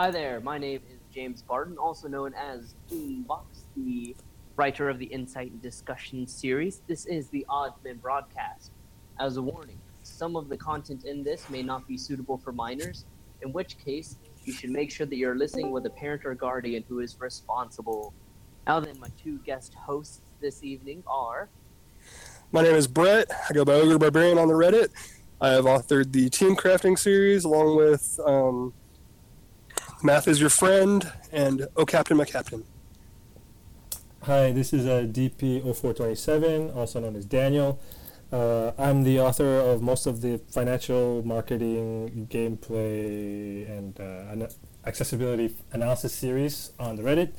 Hi there, my name is James Barton, also known as Boombox, the writer of the Insight and Discussion series. This is the Oddsman broadcast. As a warning, some of the content in this may not be suitable for minors, in which case, you should make sure that you're listening with a parent or guardian who is responsible. Now then, my two guest hosts this evening are. My name is Brett. I go by Ogre Barbarian on the Reddit. I have authored the Team Crafting series along with um, Math is Your Friend and Oh Captain, My Captain. Hi, this is uh, DP0427, also known as Daniel. Uh, I'm the author of most of the financial marketing, gameplay, and uh, an- accessibility analysis series on the Reddit.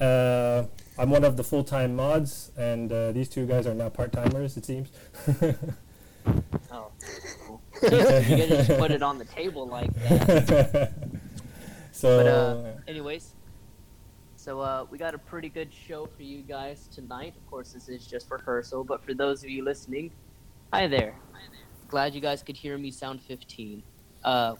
Uh, I'm one of the full-time mods, and uh, these two guys are now part-timers, it seems. Oh, cool. you gotta just put it on the table like that. so, But uh, anyways, so uh, we got a pretty good show for you guys tonight. Of course, this is just rehearsal, but for those of you listening, hi there. Glad you guys could hear me sound 15. Uh,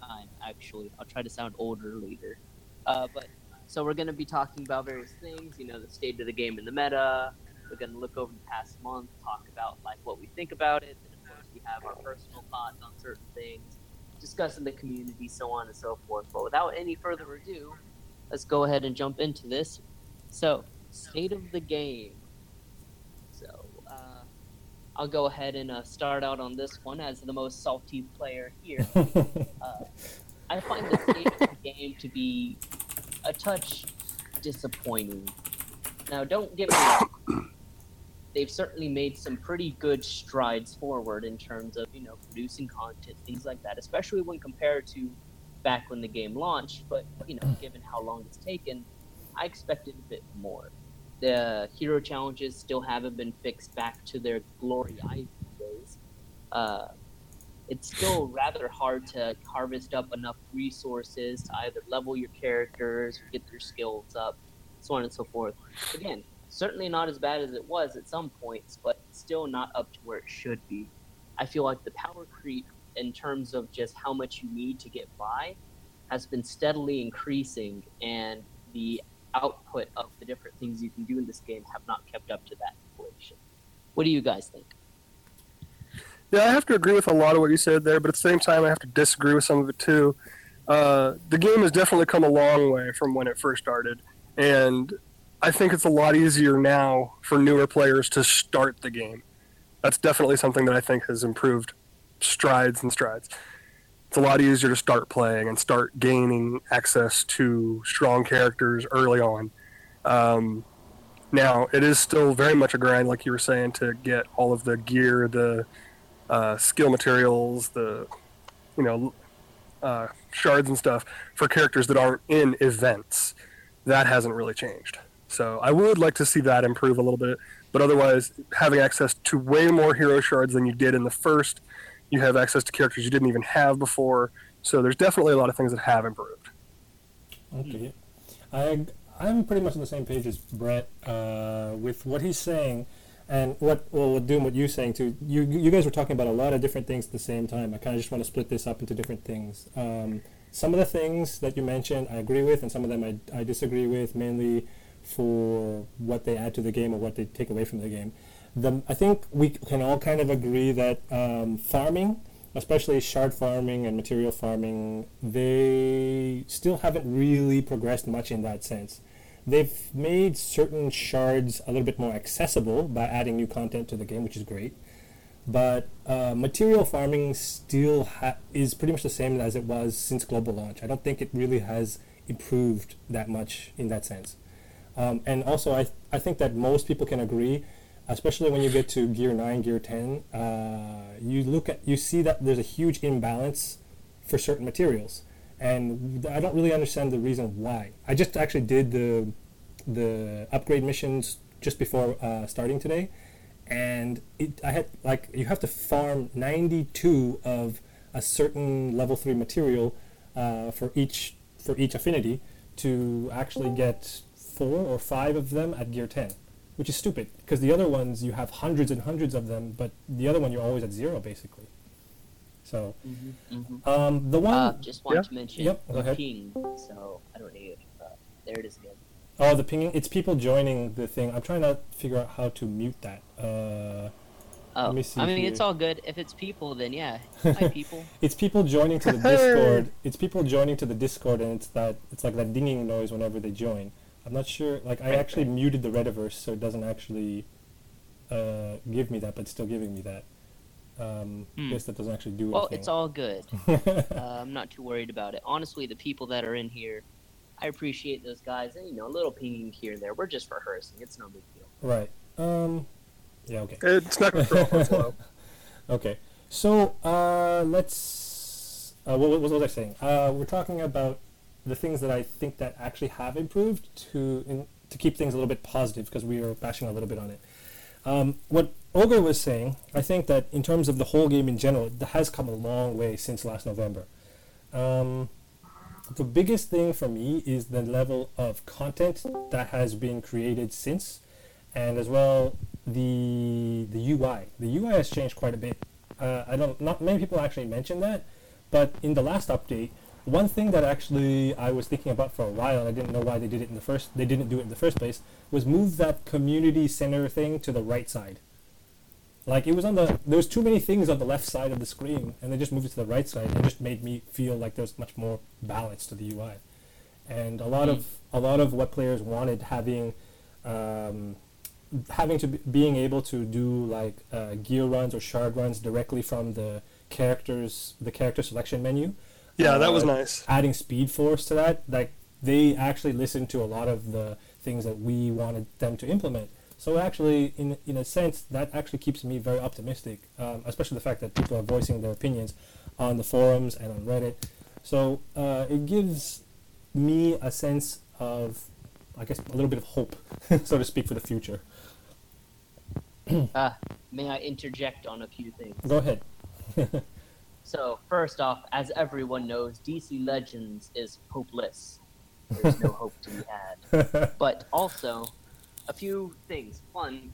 time actually. I'll try to sound older later. Uh, but so we're gonna be talking about various things. You know, the state of the game in the meta. We're gonna look over the past month, talk about like what we think about it, and of course we have our personal thoughts on certain things, discussing the community, so on and so forth. But without any further ado, let's go ahead and jump into this. So, state of the game. So, uh, I'll go ahead and uh, start out on this one as the most salty player here. Uh, I find the state of the game to be a touch disappointing. Now, don't get me wrong. They've certainly made some pretty good strides forward in terms of, you know, producing content, things like that, especially when compared to back when the game launched. But, you know, given how long it's taken, I expected a bit more. The hero challenges still haven't been fixed back to their glory days. Uh, it's still rather hard to harvest up enough resources to either level your characters or get their skills up, so on and so forth. Again, certainly not as bad as it was at some points, but still not up to where it should be. I feel like the power creep in terms of just how much you need to get by has been steadily increasing, and the output of the different things you can do in this game have not kept up to that inflation. What do you guys think? Yeah, I have to agree with a lot of what you said there, but at the same time, I have to disagree with some of it too. Uh, the game has definitely come a long way from when it first started, and I think it's a lot easier now for newer players to start the game. That's definitely something that I think has improved strides and strides. It's a lot easier to start playing and start gaining access to strong characters early on. Um, now, it is still very much a grind, like you were saying, to get all of the gear, the uh, skill materials, the you know uh, shards and stuff for characters that aren't in events. That hasn't really changed. So I would like to see that improve a little bit. But otherwise, having access to way more hero shards than you did in the first, you have access to characters you didn't even have before. So there's definitely a lot of things that have improved. Okay. I I'm pretty much on the same page as Brett uh, with what he's saying, and what well, with doing what you're saying too. You you guys were talking about a lot of different things at the same time. I kind of just want to split this up into different things. Um, some of the things that you mentioned, I agree with, and some of them I, I disagree with, mainly for what they add to the game or what they take away from the game. The, I think we can all kind of agree that um, farming, especially shard farming and material farming, they still haven't really progressed much in that sense. They've made certain shards a little bit more accessible by adding new content to the game, which is great. But uh, material farming still ha- is pretty much the same as it was since global launch. I don't think it really has improved that much in that sense. Um, and also, I, I think that most people can agree, especially when you get to Gear 9, Gear 10, uh, you look at you see that there's a huge imbalance for certain materials, and I don't really understand the reason why. I just actually did the the upgrade missions just before uh, starting today, and it I had like you have to farm 92 of a certain level three material uh, for each for each affinity to actually get four or five of them at gear 10 which is stupid because the other ones you have hundreds and hundreds of them but the other one you're always at zero basically So Mm-hmm. um, the one Uh, just want Yeah. to mention Yep, go ahead. ping. So I don't need it. Uh, there it is again. oh the pinging it's people joining the thing. I'm trying to figure out how to mute that. Uh, Oh, me see I mean, here. it's all good. If it's people, then yeah. Hi, people. It's people joining to the Discord. It's people joining to the Discord, and it's that it's like that dinging noise whenever they join. I'm not sure. Like I actually muted the Rediverse, so it doesn't actually uh, give me that, but it's still giving me that. Um, Hmm. Guess that doesn't actually do Well, anything. it's all good. uh, I'm not too worried about it. Honestly, the people that are in here, I appreciate those guys. And, you know, a little pinging here and there. We're just rehearsing. It's no big deal. right. Um, yeah. Okay. It's not going to throw off our flow. Okay. So uh, let's. Uh, what, what was I saying? Uh, we're talking about the things that I think that actually have improved to in, to keep things a little bit positive because we are bashing a little bit on it. Um, what Ogre was saying, I think that in terms of the whole game in general, it has come a long way since last November. Um, the biggest thing for me is the level of content that has been created since, and as well the the UI. The UI has changed quite a bit. Uh, I don't not many people actually mention that, but in the last update, one thing that actually I was thinking about for a while, and I didn't know why they did it in the first they didn't do it in the first place, was move that community center thing to the right side. Like it was on the there was too many things on the left side of the screen, and they just moved it to the right side. It just made me feel like there's much more balance to the UI, and a lot of a lot of what players wanted having. Um, having to be, being able to do like uh, gear runs or shard runs directly from the characters the character selection menu Yeah, that was Uh, nice. adding speed force to that like they actually listened to a lot of the things that we wanted them to implement so actually in in a sense that actually keeps me very optimistic um, especially the fact that people are voicing their opinions on the forums and on reddit so uh, it gives me a sense of i guess a little bit of hope so to speak for the future Uh, may I interject on a few things? go ahead So, first off, as everyone knows, DC Legends is hopeless. There's no hope to be had. But also, a few things. One,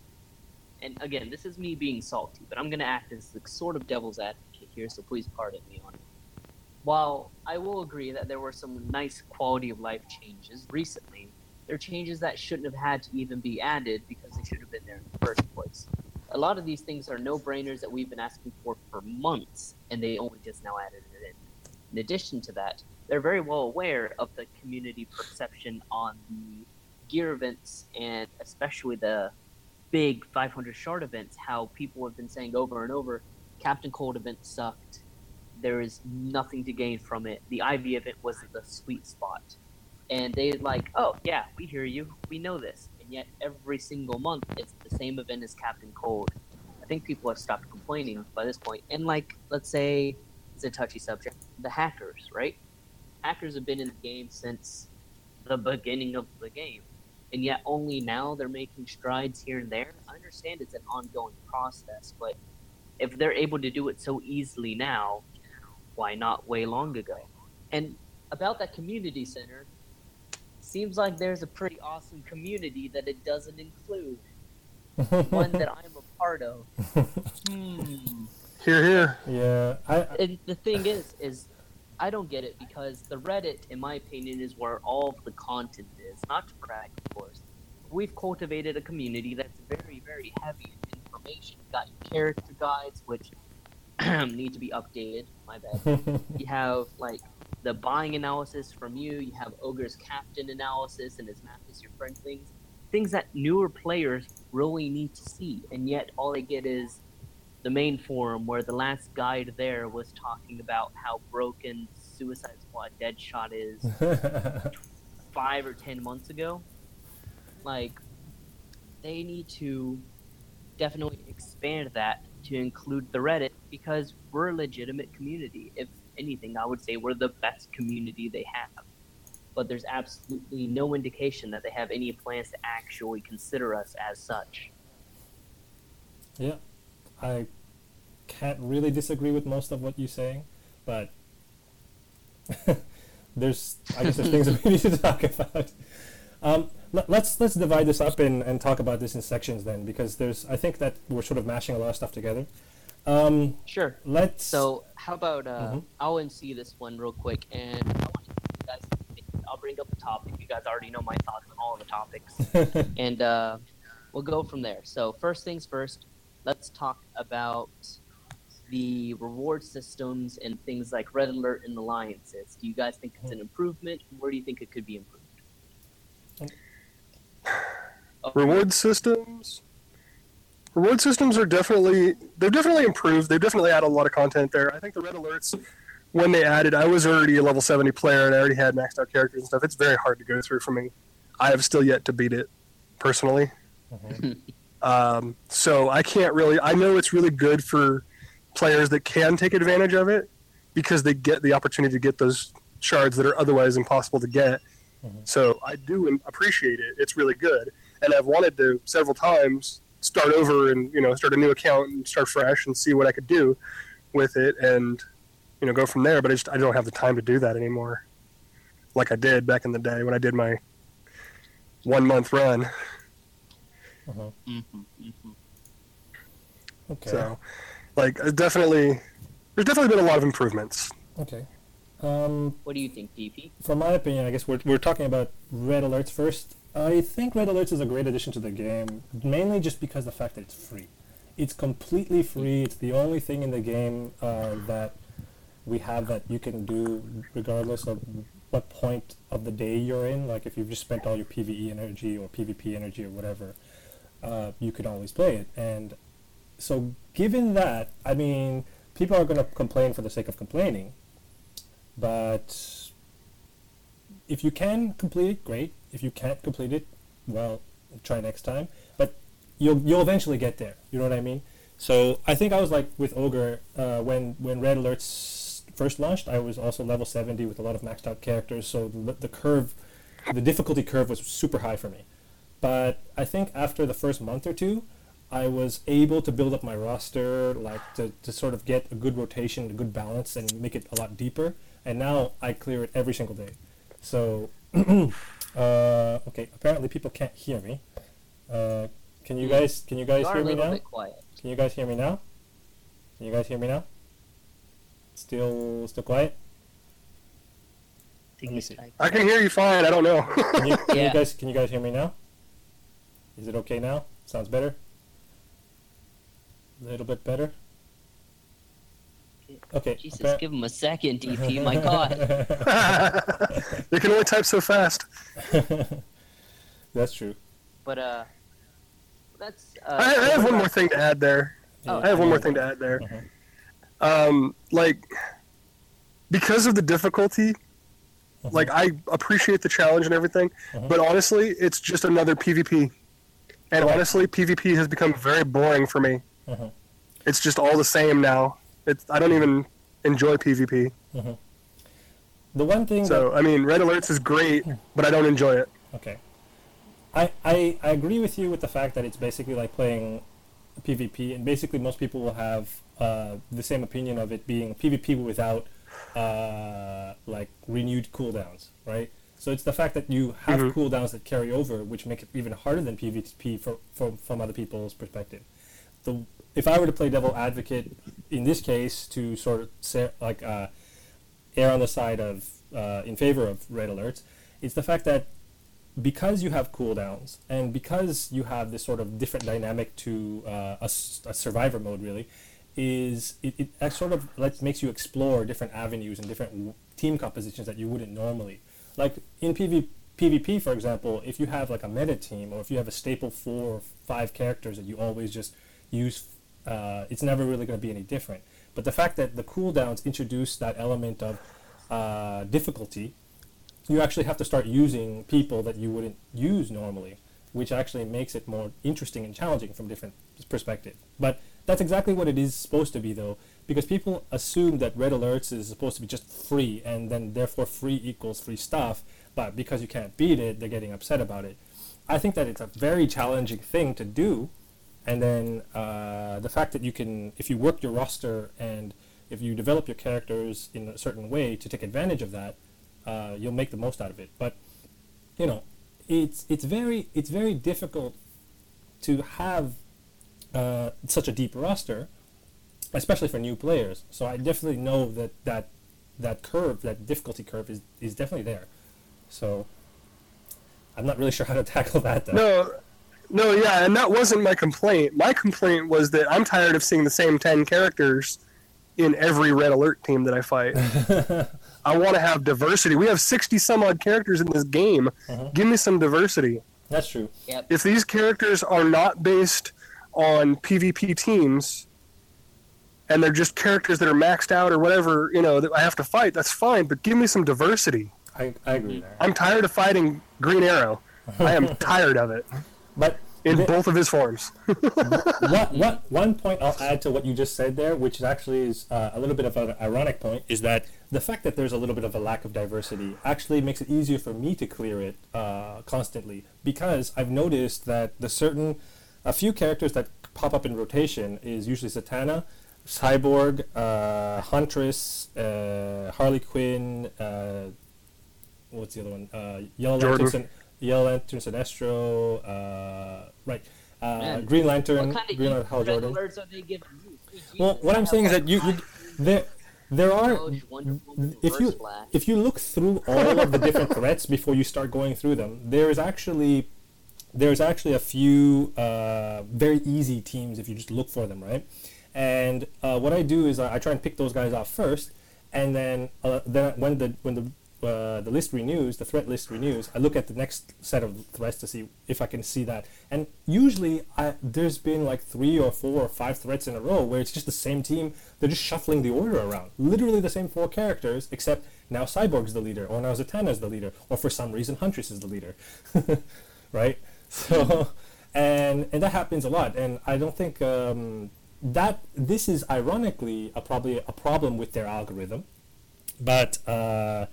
and again, this is me being salty, but I'm going to act as the sort of devil's advocate here, so please pardon me on it. While I will agree that there were some nice quality of life changes recently, there are changes that shouldn't have had to even be added because they should have been there in the first place. A lot of these things are no brainers that we've been asking for for months, and they only just now added it in. In addition to that, they're very well aware of the community perception on the gear events and especially the big 500 shard events. How people have been saying over and over, Captain Cold event sucked. There is nothing to gain from it. The Ivy event was the sweet spot, and they like, oh yeah, we hear you, we know this, yet every single month it's the same event as Captain Cold. I think people have stopped complaining by this point. And like, let's say it's a touchy subject, the hackers, right? Hackers have been in the game since the beginning of the game, and yet only now they're making strides here and there. I understand it's an ongoing process, but if they're able to do it so easily now, why not way long ago? And about that community center, seems like there's a pretty awesome community that it doesn't include. One that I'm a part of. Hmm. Here, here. yeah I, I And the thing is, is I don't get it because the Reddit, in my opinion, is where all of the content is. Not to brag, of course. We've cultivated a community that's very, very heavy in information. You've got your character guides, which need to be updated. My bad. you have like the buying analysis from you. You have Ogre's captain analysis and his math is your friend things. Things that newer players really need to see, and yet all they get is the main forum where the last guide there was talking about how broken Suicide Squad Deadshot is five or ten months ago. Like, they need to definitely expand that to include the Reddit because we're a legitimate community. If anything, I would say we're the best community they have. But there's absolutely no indication that they have any plans to actually consider us as such. yeah i can't really disagree with most of what you're saying but there's i guess there's things that we need to talk about um, let, let's let's divide this up and, and talk about this in sections then because there's i think that we're sort of mashing a lot of stuff together Um, Sure. let's. So how about uh, Mhm. I'll MC this one real quick, and I want you guys. I'll bring up the topic. You guys already know my thoughts on all of the topics, and uh, we'll go from there. So first things first, let's talk about the reward systems and things like red alert and alliances. Do you guys think it's an improvement? Where do you think it could be improved? Oh, Reward systems. Reward systems are definitely they've definitely improved. They've definitely added a lot of content there. I think the red alerts when they added, I was already a level 70 player and I already had maxed out characters and stuff. It's very hard to go through for me. I have still yet to beat it personally. Mhm. Um, so I can't really. I know it's really good for players that can take advantage of it because they get the opportunity to get those shards that are otherwise impossible to get. Mhm. So I do appreciate it. It's really good, and I've wanted to several times start over and you know start a new account and start fresh and see what I could do with it and you know go from there. But I just I don't have the time to do that anymore, like I did back in the day when I did my one month run. Mhm. Mhm, mhm. Okay. So, like, uh, definitely, there's definitely been a lot of improvements. Okay. Um, What do you think, DP? from my opinion, I guess we're, we're talking about red alerts first. I think red alerts is a great addition to the game, mainly just because the fact that it's free. It's completely free. It's the only thing in the game uh, that we have that you can do regardless of what point of the day you're in. Like if you've just spent all your PVE energy or PvP energy or whatever, uh, you can always play it. And so, given that, I mean, people are going to complain for the sake of complaining, but if you can complete it, great. If you can't complete it, well, try next time. But you'll you'll eventually get there. You know what I mean? So I think I was like with Ogre uh, when when Red Alerts first launched. I was also level 70 with a lot of maxed out characters. So the, the curve, the difficulty curve was super high for me. But I think after the first month or two, I was able to build up my roster, like to, to sort of get a good rotation, a good balance, and make it a lot deeper. And now I clear it every single day. So, uh, okay. Apparently, people can't hear me. Uh, can you Hmm. guys? Can you guys You hear me now? quiet. Can you guys hear me now? Can you guys hear me now? Still, still quiet. I me see. I can hear you fine. I don't know. Can you, can you guys? Can you guys hear me now? Is it okay now? Sounds better. A little bit better. Okay. Jesus, appar- give him a second, DP. My God. you can only type so fast. That's true. But uh, that's. Uh, I, I have one more thing to add there. Oh, I have one more thing to add there. Mhm. Um, like, because of the difficulty, Mhm. like I appreciate the challenge and everything, Mhm. but honestly, it's just another PvP. And Right. honestly, PvP has become very boring for me. Mhm. It's just all the same now. It's I don't even enjoy PvP. The one thing that So I mean, Red Alerts is great, but I don't enjoy it. Okay. I, I, I agree with you with the fact that it's basically like playing PvP, and basically most people will have uh, the same opinion of it being PvP without uh, like renewed cooldowns, right? So it's the fact that you have Mhm. cooldowns that carry over, which make it even harder than PvP for, from from other people's perspective. The if I were to play devil advocate in this case to sort of say, like uh, err on the side of uh, in favor of red alerts, it's the fact that because you have cooldowns and because you have this sort of different dynamic to uh, a, a survivor mode really is it, it sort of lets, makes you explore different avenues and different team compositions that you wouldn't normally. Like in PV, pvp for example if you have like a meta team or if you have a staple four or five characters that you always just use uh, it's never really going to be any different but the fact that the cooldowns introduce that element of uh, difficulty you actually have to start using people that you wouldn't use normally, which actually makes it more interesting and challenging from different perspective. But that's exactly what it is supposed to be, though, because people assume that red alerts is supposed to be just free, and then therefore free equals free stuff. But because you can't beat it, they're getting upset about it. I think that it's a very challenging thing to do, and then uh, the fact that you can, if you work your roster and if you develop your characters in a certain way to take advantage of that, uh, you'll make the most out of it. But you know, it's it's very it's very difficult to have uh, such a deep roster especially for new players. So I definitely know that that that curve, that difficulty curve, is is definitely there. So I'm not really sure how to tackle that though. No, no, yeah, and that wasn't my complaint. My complaint was that I'm tired of seeing the same ten characters in every red alert team that I fight. I want to have diversity. We have 60 some odd characters in this game. Mhm. Give me some diversity. That's true. Yep. If these characters are not based on PvP teams and they're just characters that are maxed out or whatever, you know, that I have to fight, that's fine, but give me some diversity. I, I agree there. I'm tired of fighting Green Arrow. I am tired of it But in the- both of his forms. what, what, one point I'll add to what you just said there, which actually is uh, a little bit of an ironic point, is that the fact that there's a little bit of a lack of diversity actually makes it easier for me to clear it uh, constantly because I've noticed that the certain, a few characters that pop up in rotation is usually Zatanna, Cyborg, uh, Huntress, uh, Harley Quinn, uh, what's the other one? Uh, Yellow Jordan. Lantern, Sin- Yellow Lantern Sinestro, uh, right? Uh, Green Lantern, kind of Green Lantern, Hal Jordan. alerts are they giving you? Jeez, Well, what I'm saying is that you, you there, there are Dodge, Wonder Woman, if you if you look through all of the different threats before you start going through them, there is actually there's actually a few uh, very easy teams if you just look for them, right? And uh, what I do is I, I try and pick those guys off first, and then uh, then when the when the uh, the list renews, the threat list renews, I look at the next set of threats to see if I can see that. And usually, I, there's been like three or four or five threats in a row where it's just the same team. They're just shuffling the order around. Literally the same four characters, except now Cyborg's the leader, or now Zatanna's the leader, or for some reason Huntress is the leader. right? So, and and that happens a lot. And I don't think um, that this is ironically a probably a problem with their algorithm, but. Uh,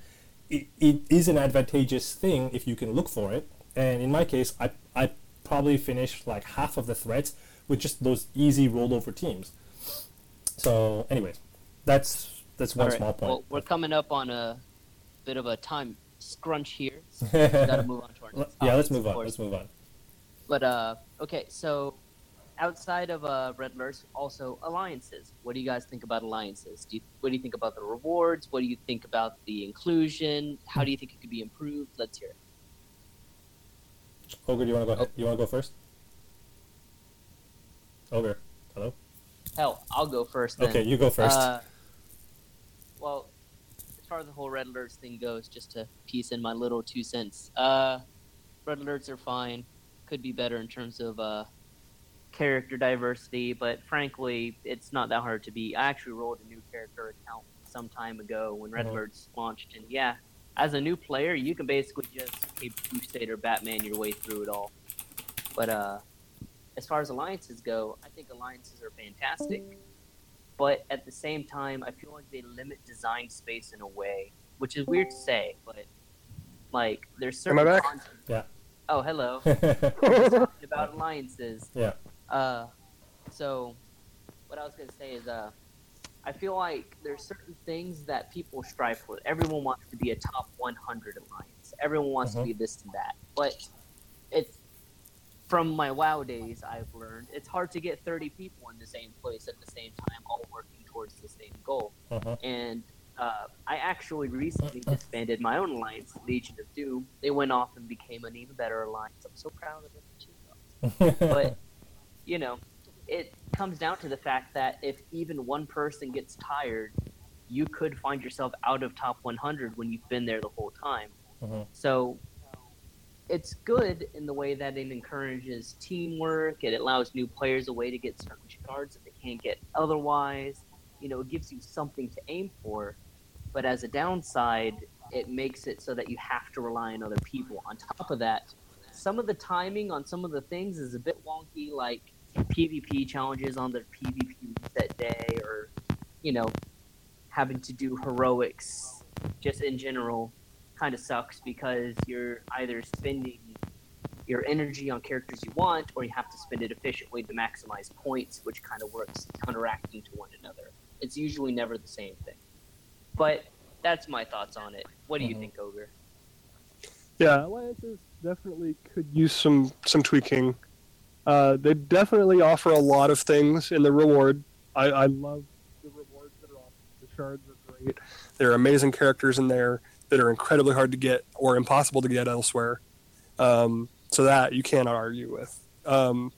it, it is an advantageous thing if you can look for it. And in my case, I, I probably finished like half of the threats with just those easy rollover teams. So, anyways, that's that's one right, small point. Well, we're coming up on a bit of a time scrunch here. So we gotta move on to our next yeah, let's move on. Let's move on. But uh, okay, so outside of uh, Red Alerts, also alliances. What do you guys think about alliances? Do you, what do you think about the rewards? What do you think about the inclusion? How do you think it could be improved? Let's hear it. Ogre, do you want to go? ahead? You want to go first? Ogre, hello. Hell, I'll go first. Then. Okay, you go first. Uh, well, as far as the whole red alerts thing goes, just to piece in my little two cents. Uh, red alerts are fine. Could be better in terms of uh, character diversity, but frankly, it's not that hard to be. I actually rolled a new character account some time ago when Red Mhm. Alerts launched, and yeah, as a new player, you can basically just Cape Crusader Batman your way through it all. But uh, as far as alliances go, I think alliances are fantastic but at the same time, I feel like they limit design space in a way, which is weird to say, but like there's certain. Am I certain back? content- Yeah. Oh, hello. Talking about alliances. yeah. Uh, so what I was gonna say is, uh, I feel like there's certain things that people strive for. Everyone wants to be a top 100 alliance. Everyone wants Mhm. to be this and that, but it's from my WoW days, I've learned it's hard to get 30 people in the same place at the same time, all working towards the same goal. Uh-huh. And uh, I actually recently disbanded my own alliance, Legion of Doom. They went off and became an even better alliance. I'm so proud of them too. But you know, it comes down to the fact that if even one person gets tired, you could find yourself out of top 100 when you've been there the whole time. Mhm. So it's good in the way that it encourages teamwork. It allows new players a way to get certain cards that they can't get otherwise. You know, it gives you something to aim for. But as a downside, it makes it so that you have to rely on other people. On top of that, some of the timing on some of the things is a bit wonky, like PvP challenges on the PvP reset day, or you know, having to do heroics just in general kind of sucks because you're either spending your energy on characters you want, or you have to spend it efficiently to maximize points, which kind of works counteracting to one another. It's usually never the same thing. But that's my thoughts on it. What do you Mhm. think, Ogre? Yeah, alliances definitely could use some some tweaking. Uh, they definitely offer a lot of things in the reward. I, I love the rewards that are offered. The shards are great. There are amazing characters in there that are incredibly hard to get or impossible to get elsewhere. Um, so that you cannot argue with. Um,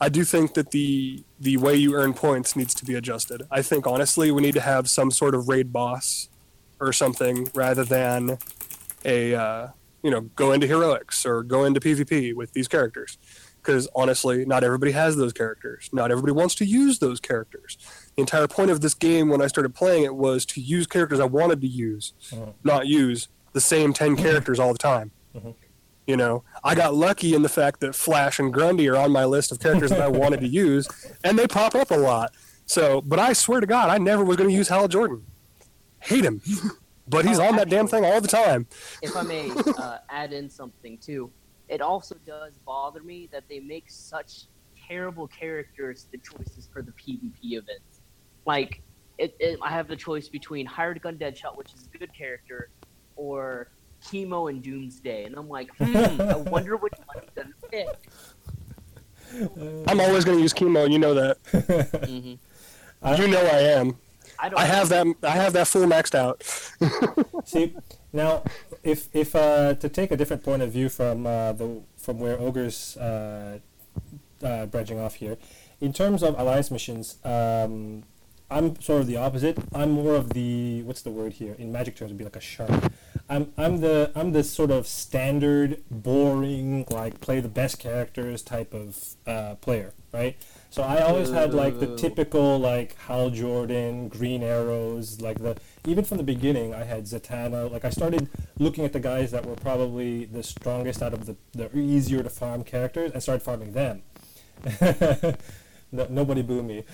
I do think that the the way you earn points needs to be adjusted. I think honestly we need to have some sort of raid boss or something rather than a uh, you know go into heroics or go into PvP with these characters because honestly not everybody has those characters. Not everybody wants to use those characters. The entire point of this game when I started playing it was to use characters I wanted to use, Mhm. not use the same 10 characters all the time. Mhm. You know, I got lucky in the fact that Flash and Grundy are on my list of characters that I wanted to use, and they pop up a lot. So, but I swear to God, I never was going to use Hal Jordan. Hate him, but he's Oh, on that damn thing all the time. if I may uh, add in something too, it also does bother me that they make such terrible characters the choices for the PvP events. Like, it, it, I have the choice between Hired Gun Deadshot, which is a good character, or Chemo and Doomsday, and I'm like, hmm, I wonder which one I'm gonna pick. I'm always going to use chemo. You know that. hmm I- You know I am. I don't. I have that. I have that full maxed out. See, now, if if uh, to take a different point of view from uh, the from where ogre's uh, uh, branching off here, in terms of alliance missions, um, I'm sort of the opposite. I'm more of the what's the word here in magic terms would be like a shark. I'm I'm the I'm the sort of standard, boring, like play the best characters type of uh, player, right? So I always had like the typical like Hal Jordan, Green Arrows, like the even from the beginning I had Zatanna. Like I started looking at the guys that were probably the strongest out of the, the easier to farm characters and started farming them. no, nobody boo me.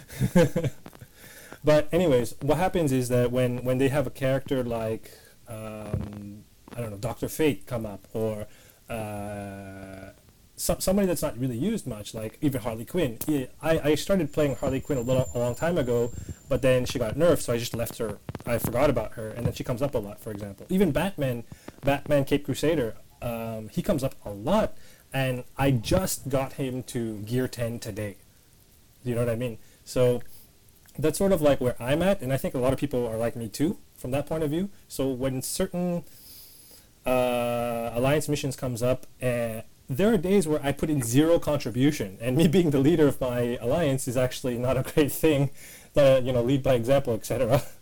but anyways, what happens is that when when they have a character like um, I don't know Doctor Fate come up or uh, some, somebody that's not really used much, like even Harley Quinn. Yeah, I, I started playing Harley Quinn a little a long time ago, but then she got nerfed, so I just left her. I forgot about her, and then she comes up a lot. For example, even Batman, Batman Cape Crusader, um, he comes up a lot, and I just got him to Gear 10 today. You know what I mean? So that's sort of like where I'm at, and I think a lot of people are like me too from that point of view. So when certain uh, alliance missions comes up, and there are days where I put in zero contribution, and me being the leader of my alliance is actually not a great thing. That you know, lead by example, etc.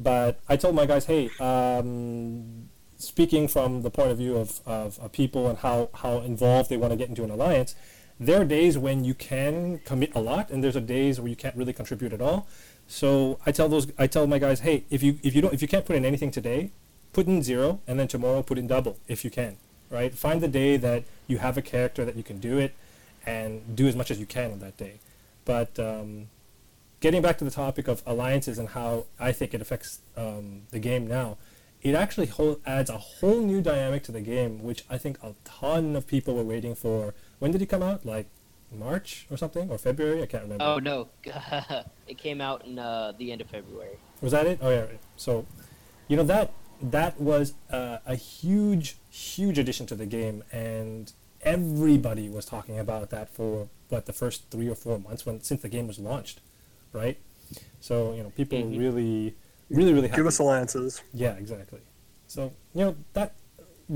But I told my guys, hey, um, speaking from the point of view of, of, of people and how, how involved they want to get into an alliance, there are days when you can commit a lot, and there's a days where you can't really contribute at all. So I tell those I tell my guys, hey, if you if you don't if you can't put in anything today, put in zero, and then tomorrow put in double if you can. Right? Find the day that you have a character that you can do it, and do as much as you can on that day. But um, getting back to the topic of alliances and how I think it affects um, the game now, it actually whole, adds a whole new dynamic to the game, which I think a ton of people were waiting for. When did it come out? Like March or something, or February? I can't remember. Oh no, it came out in uh, the end of February. Was that it? Oh yeah. right. So, you know that that was uh, a huge, huge addition to the game, and everybody was talking about that for what the first three or four months when since the game was launched, right? So you know people Mhm. really, really, really happy. Give us alliances. Yeah, exactly. So you know that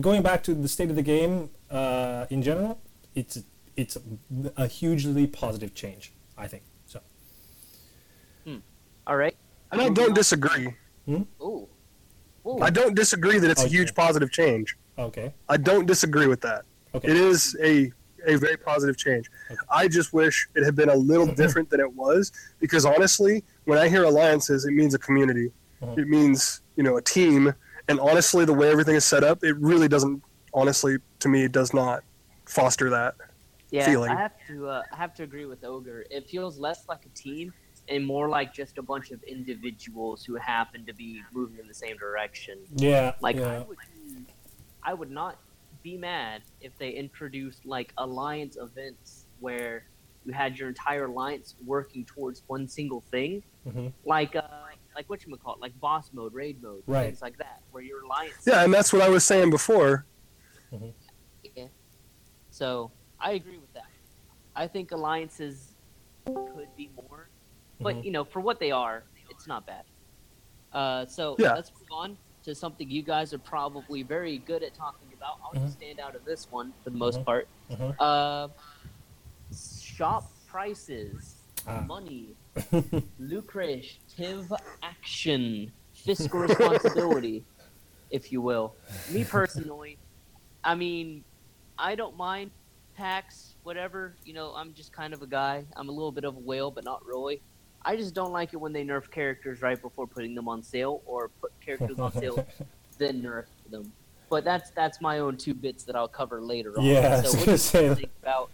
going back to the state of the game uh, in general, it's it's a, a hugely positive change, I think. So All right. And I don't disagree. Ooh. Ooh. I don't disagree that it's a huge positive change. okay, I don't disagree with that. okay. It is a a very positive change. Okay. I just wish it had been a little different than it was because honestly, when I hear alliances, it means a community. Mhm. It means you know a team. And honestly, the way everything is set up, it really doesn't. Honestly, to me, it does not foster that. Yeah, feeling. I have to. Uh, I have to agree with Ogre. It feels less like a team and more like just a bunch of individuals who happen to be moving in the same direction. Yeah, Like I would, I would not be mad if they introduced like alliance events where you had your entire alliance working towards one single thing, hmm like uh, like what you call it, like boss mode, raid mode, Right. things like that, where your alliance. Yeah, and that's what I was saying before. Yeah. So I agree with that. I think alliances could be more, but Mhm. you know, for what they are, it's not bad. Uh, so Yeah. let's move on to something you guys are probably very good at talking about. I'll just stand out of this one for the most Mhm. part. Mhm. Uh, shop prices, Ah. money, lucrative action, fiscal responsibility, if you will. Me personally, I mean, I don't mind tax, whatever. You know, I'm just kind of a guy. I'm a little bit of a whale, but not really. I just don't like it when they nerf characters right before putting them on sale, or put characters on sale then nerf them. But that's that's my own two bits that I'll cover later on. Yeah, I was so what do you say guys think about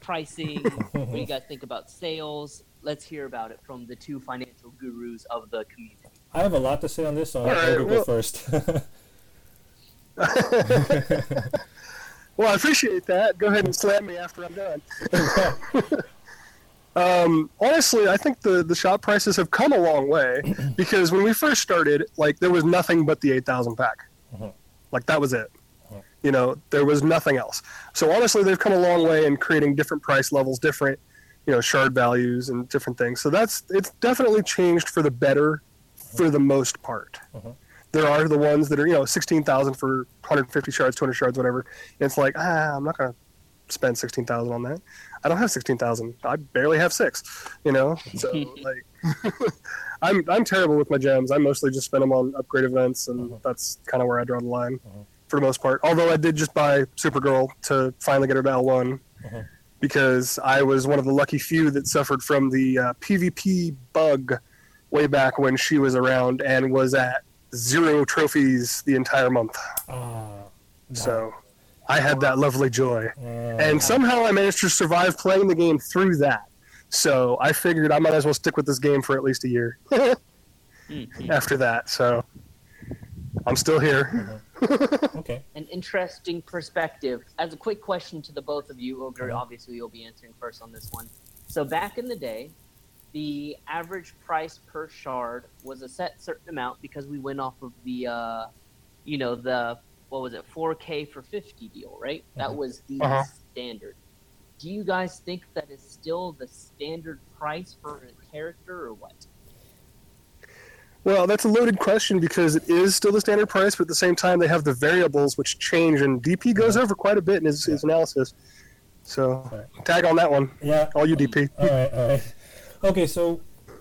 pricing? what do you guys think about sales? Let's hear about it from the two financial gurus of the community. I have a lot to say on this, so I'll All let right, go well- first. well, I appreciate that. Go ahead and slam me after I'm done. um, honestly, I think the, the shop prices have come a long way because when we first started, like there was nothing but the 8,000 pack. Mhm. Like that was it. Mhm. You know, there was nothing else. So honestly, they've come a long way in creating different price levels, different, you know, shard values and different things. So that's it's definitely changed for the better for the most part. Mhm. There are the ones that are, you know, 16,000 for 150 shards, 200 shards, whatever. And it's like, ah, I'm not going to spend 16,000 on that. I don't have 16,000. I barely have six, you know? So, like, I'm, I'm terrible with my gems. I mostly just spend them on upgrade events, and Mhm. that's kind of where I draw the line Mhm. for the most part. Although I did just buy Supergirl to finally get her to L1 Mhm. because I was one of the lucky few that suffered from the uh, PvP bug way back when she was around and was at zero trophies the entire month. Ah, So I had that lovely joy. And somehow I managed to survive playing the game through that. So I figured I might as well stick with this game for at least a year Mhm. after that. So I'm still here. okay. An interesting perspective. As a quick question to the both of you, Ogre, Mhm. obviously you'll be answering first on this one. So back in the day, the average price per shard was a set certain amount because we went off of the, uh, you know, the what was it, 4K for 50 deal, right? That Mhm. was the Uh-huh. standard. Do you guys think that is still the standard price for a character, or what? Well, that's a loaded question because it is still the standard price, but at the same time, they have the variables which change, and DP goes over quite a bit in his, his analysis. So, Right. tag on that one, Yeah. all you DP. all right, all right. Okay, so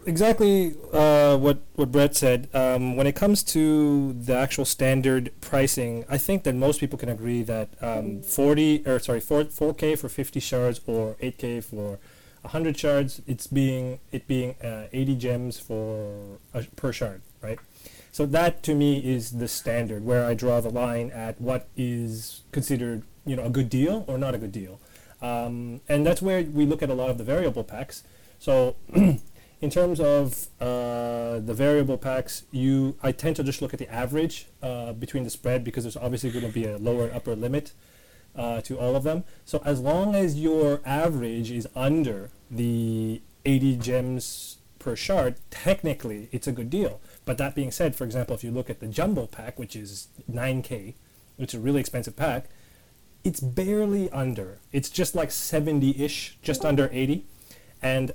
exactly uh, what what Brett said. Um, when it comes to the actual standard pricing, I think that most people can agree that um, 40 or sorry, 4 4K for 50 shards or 8K for 100 shards, it's being it being uh, 80 gems for a, per shard, right? So that to me is the standard where I draw the line at what is considered, you know, a good deal or not a good deal. Um, and that's where we look at a lot of the variable packs. So, in terms of uh, the variable packs, you I tend to just look at the average uh, between the spread because there's obviously going to be a lower and upper limit uh, to all of them. So as long as your average is under the 80 gems per shard, technically it's a good deal. But that being said, for example, if you look at the jumbo pack, which is 9k, which is a really expensive pack, it's barely under. It's just like 70-ish, just under 80. And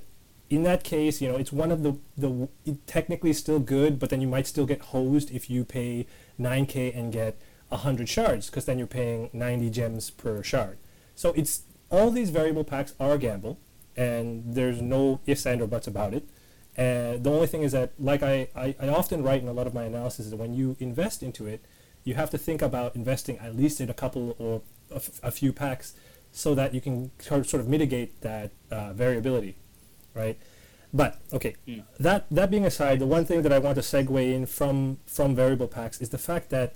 in that case, you know, it's one of the the technically still good, but then you might still get hosed if you pay 9k and get 100 shards, because then you're paying 90 gems per shard. So it's all these variable packs are a gamble, and there's no ifs and or buts about it. And the only thing is that, like I, I, I often write in a lot of my analysis, is that when you invest into it, you have to think about investing at least in a couple or a, f- a few packs so that you can sort sort of mitigate that uh, variability, right? But okay, Mm. that that being aside, the one thing that I want to segue in from from variable packs is the fact that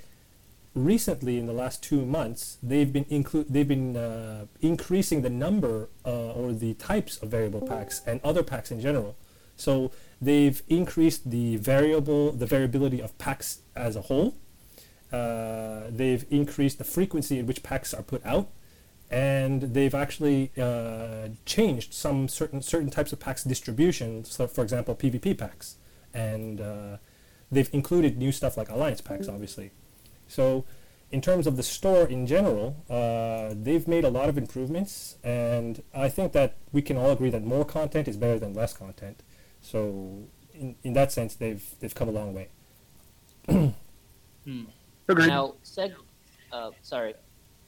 recently in the last two months they've been include they've been uh, increasing the number uh, or the types of variable packs and other packs in general. So they've increased the variable the variability of packs as a whole. Uh, they've increased the frequency in which packs are put out, and they've actually uh, changed some certain certain types of packs distribution. So, for example, PvP packs, and uh, they've included new stuff like alliance packs, obviously. So, in terms of the store in general, uh, they've made a lot of improvements, and I think that we can all agree that more content is better than less content. So, in, in that sense, they've they've come a long way. Hmm. Agreed. Now, seg. Uh, sorry.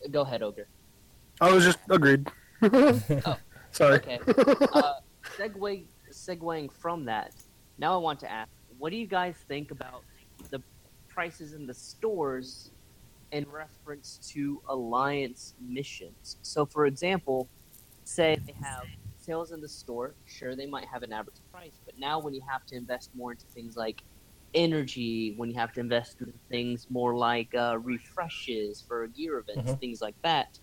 Go ahead, Ogre. I was just agreed. Sorry. Okay. Uh, segue, segueing from that, now I want to ask, what do you guys think about the prices in the stores in reference to alliance missions? So, for example, say they have sales in the store. Sure, they might have an average price, but now when you have to invest more into things like energy, when you have to invest in things more like uh, refreshes for gear events, Mhm. things like that.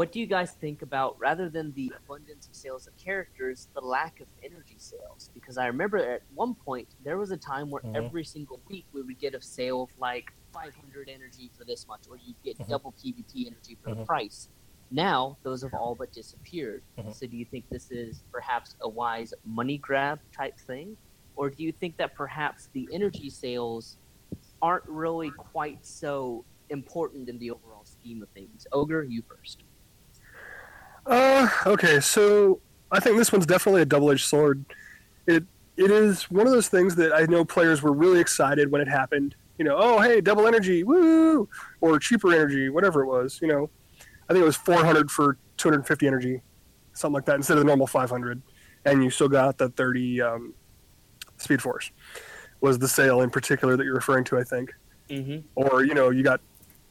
What do you guys think about rather than the abundance of sales of characters, the lack of energy sales? Because I remember at one point there was a time where Mhm. every single week we would get a sale of like 500 energy for this much, or you'd get Mhm. double PvP energy for the Mhm. price. Now those have all but disappeared. Mhm. So do you think this is perhaps a wise money grab type thing, or do you think that perhaps the energy sales aren't really quite so important in the overall scheme of things? Ogre, you first. Uh, okay, so I think this one's definitely a double-edged sword. It it is one of those things that I know players were really excited when it happened. You know, oh hey, double energy, woo, or cheaper energy, whatever it was. You know, I think it was 400 for 250 energy, something like that, instead of the normal 500, and you still got the 30 um, Speed Force. Was the sale in particular that you're referring to? I think Mm-hmm. or you know you got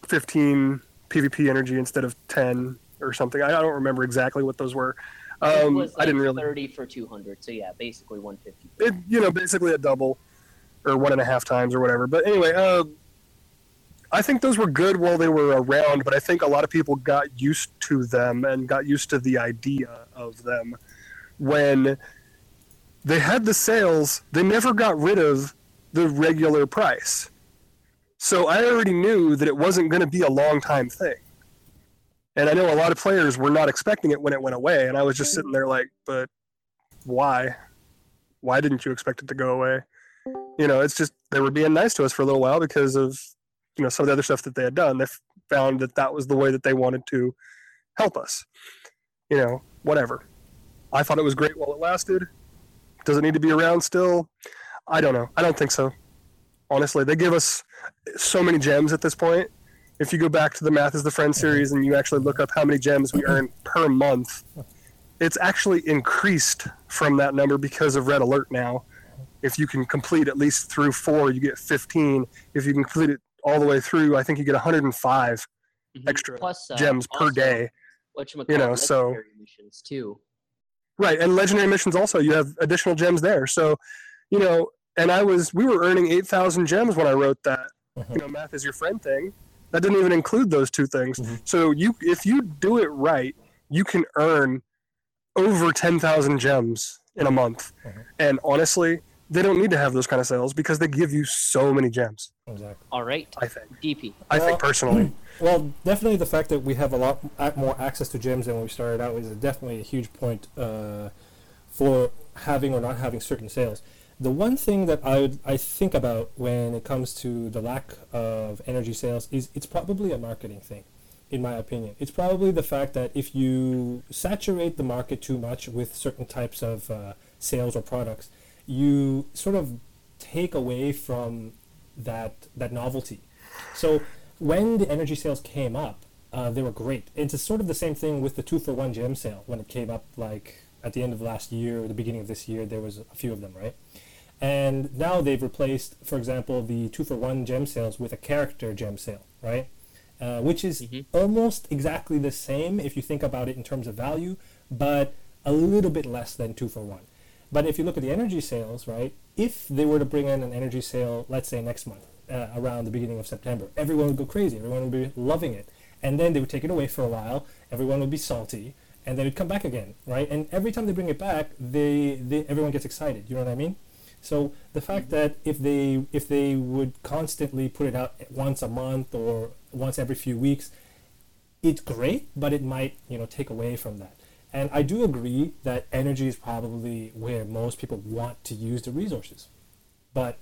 15 PvP energy instead of 10 or something. I, don't remember exactly what those were. it Um, was I didn't really. 30 for 200. So yeah, basically 150. It, you know, basically a double or one and a half times or whatever. But anyway, uh, I think those were good while they were around. But I think a lot of people got used to them and got used to the idea of them when they had the sales. They never got rid of the regular price. So I already knew that it wasn't going to be a long time thing. And I know a lot of players were not expecting it when it went away. And I was just mm. sitting there like, but why? Why didn't you expect it to go away? You know, it's just they were being nice to us for a little while because of, you know, some of the other stuff that they had done. They found that that was the way that they wanted to help us. You know, whatever. I thought it was great while it lasted. Does it need to be around still? I don't know. I don't think so. Honestly, they give us so many gems at this point. If you go back to the Math is the Friend series and you actually look up how many gems we earn per month, it's actually increased from that number because of Red Alert now. If you can complete at least through four, you get 15. If you can complete it all the way through, I think you get 105 Mhm. extra Plus uh, gems per day. whatchamacallit, you know, so- missions too. Right, and legendary missions also you have additional gems there. So, you know, and I was we were earning 8,000 gems when I wrote that. Mhm. You know, math is your friend thing. That didn't even include those two things. Mhm. So you if you do it right, you can earn over 10,000 gems in a month. Mhm. And honestly, they don't need to have those kind of sales because they give you so many gems, Exactly. All right, I think. DP. I Well- think personally. Well, definitely the fact that we have a lot more access to gems than when we started out is definitely a huge point uh, for having or not having certain sales. The one thing that I I think about when it comes to the lack of energy sales is it's probably a marketing thing, in my opinion. It's probably the fact that if you saturate the market too much with certain types of uh, sales or products, you sort of take away from that that novelty. So when the energy sales came up, uh, they were great. It's sort of the same thing with the two for one gem sale when it came up, like at the end of last year, or the beginning of this year. There was a few of them, right? And now they've replaced, for example, the two for one gem sales with a character gem sale, right? Uh, which is Mhm. almost exactly the same if you think about it in terms of value, but a little bit less than two for one. But if you look at the energy sales, right? If they were to bring in an energy sale, let's say next month, uh, around the beginning of September, everyone would go crazy. Everyone would be loving it, and then they would take it away for a while. Everyone would be salty, and then it'd come back again, right? And every time they bring it back, they, they everyone gets excited. You know what I mean? So the fact that if they if they would constantly put it out once a month or once every few weeks, it's great, but it might you know take away from that. And I do agree that energy is probably where most people want to use the resources. But,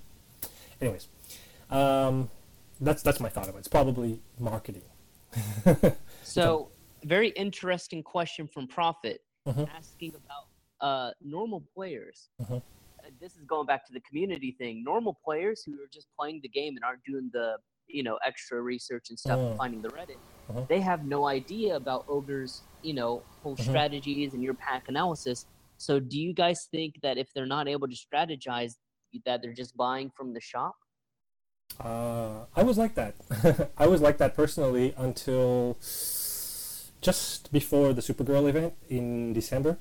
anyways, um, that's that's my thought of it. It's probably marketing. So, very interesting question from Prophet Mhm. asking about uh, normal players. Mhm. This is going back to the community thing. Normal players who are just playing the game and aren't doing the you know extra research and stuff, Mm. and finding the Reddit, Uh-huh. they have no idea about Ogre's you know whole Mhm. strategies and your pack analysis. So, do you guys think that if they're not able to strategize, that they're just buying from the shop? Uh, I was like that. I was like that personally until just before the Supergirl event in December,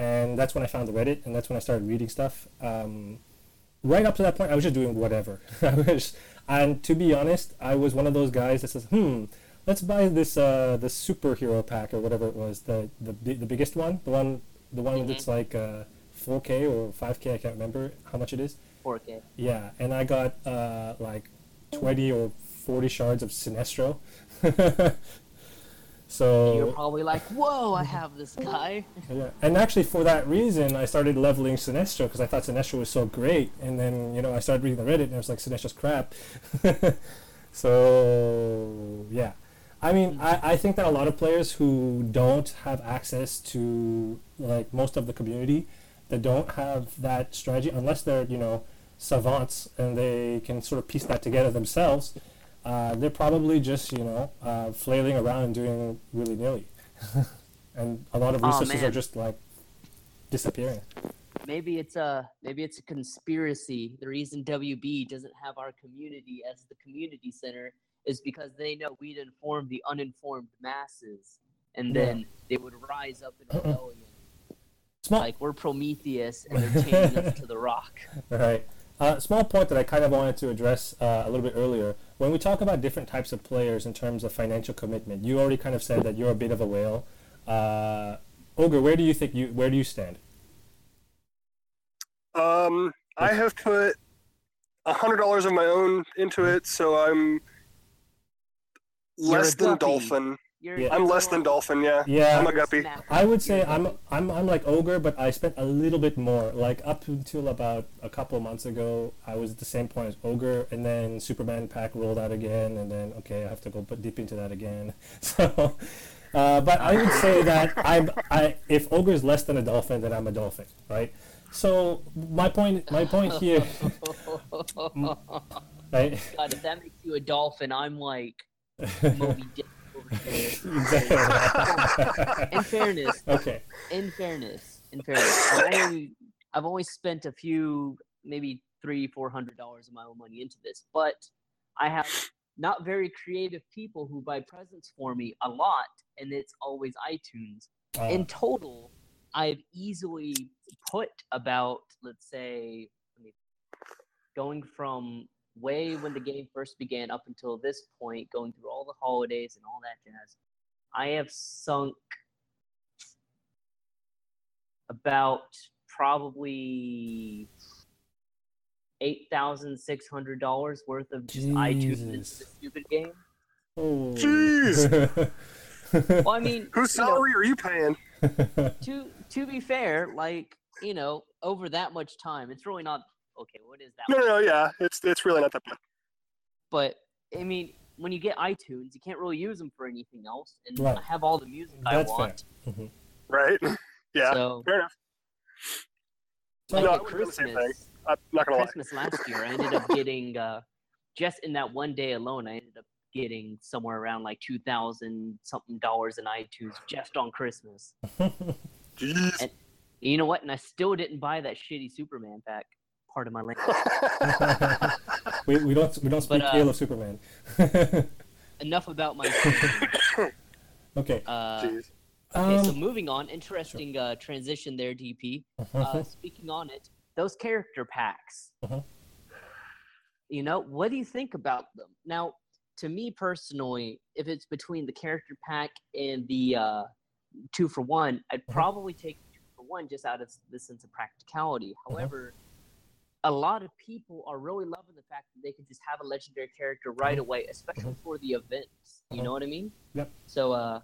and that's when I found the Reddit, and that's when I started reading stuff. Um, right up to that point, I was just doing whatever. I was, and to be honest, I was one of those guys that says, "Hmm, let's buy this uh, the superhero pack or whatever it was, the the the biggest one, the one the one Mhm. that's like uh, 4K or 5K. I can't remember how much it is." 4K. Yeah, and I got uh, like 20 or 40 shards of Sinestro. You're probably like, "Whoa, I have this guy." yeah. And actually, for that reason, I started leveling Sinestro because I thought Sinestro was so great. And then, you know, I started reading the Reddit and I was like, Sinestro's crap. so, yeah. I mean, I, I think that a lot of players who don't have access to, like, most of the community, that don't have that strategy, unless they're, you know, savants and they can sort of piece that together themselves, uh, they're probably just, you know, uh, flailing around and doing willy nilly. and a lot of Aw, resources are just, like, disappearing. maybe it's a maybe it's a conspiracy. The reason WB doesn't have our community as the community center is because they know we'd inform the uninformed masses, and Yeah. then they would rise up in rebellion. Small, like we're Prometheus, and they're chaining us to the rock. Right. Uh, small point that I kind of wanted to address uh, a little bit earlier. When we talk about different types of players in terms of financial commitment, you already kind of said that you're a bit of a whale. Uh, Ogre, where do you think you where do you stand? Um, I have put a hundred dollars of my own into it, so I'm less than dolphin. You're, Yeah. I'm less than dolphin. Yeah. Yeah, I'm a guppy. I would say You're a I'm. I'm I'm like Ogre, but I spent a little bit more. Like up until about a couple of months ago, I was at the same point as Ogre, and then Superman pack rolled out again, and then okay, I have to go put deep into that again. So, uh, but I would say that I'm I if Ogre is less than a dolphin, then I'm a dolphin, right? So my point my point here, right? God, if that makes you a dolphin, I'm like Moby Dick over here. In fairness, okay. in fairness, in fairness, I've only, I've only spent a few, maybe three, four hundred dollars of my own money into this, but I have not very creative people who buy presents for me a lot, and it's always iTunes. Uh, In total, I've easily put about, let's say, going from way when the game first began up until this point, going through all the holidays and all that jazz, I have sunk about probably eight thousand six hundred dollars worth of just iTunes into Jesus. the stupid game. oh. Jeez. Well, I mean, Whose you know, salary are you paying? to to be fair, like you know, over that much time, it's really not okay. What is that? No, no, no. Yeah, it's it's really not that bad. But I mean, when you get iTunes, you can't really use them for anything else, and Right. I have all the music I That's fair. want. Mhm. Right? Yeah. So, Fair enough. like No, I at would've done the same thing. Christmas, I'm not gonna lie. Christmas last year, I ended up getting uh, just in that one day alone, I ended up getting somewhere around like two thousand something dollars in iTunes just on Christmas. Jeez. And- You know what? And I still didn't buy that shitty Superman pack. Part of my link. we, we don't we don't speak But, uh, ill of Superman. Enough about my. okay. Uh, Jeez. Okay, so Um, moving on, interesting uh, transition there, DP. Uh, speaking on it, those character packs. Mhm. You know, what do you think about them? Now, to me personally, if it's between the character pack and the uh, two for one, I'd Mhm. probably take two for one just out of the sense of practicality. Mm-hmm. However, a lot of people are really loving the fact that they can just have a legendary character right Mhm. away, especially for the events. You Mhm. know what I mean? Yep. So, uh,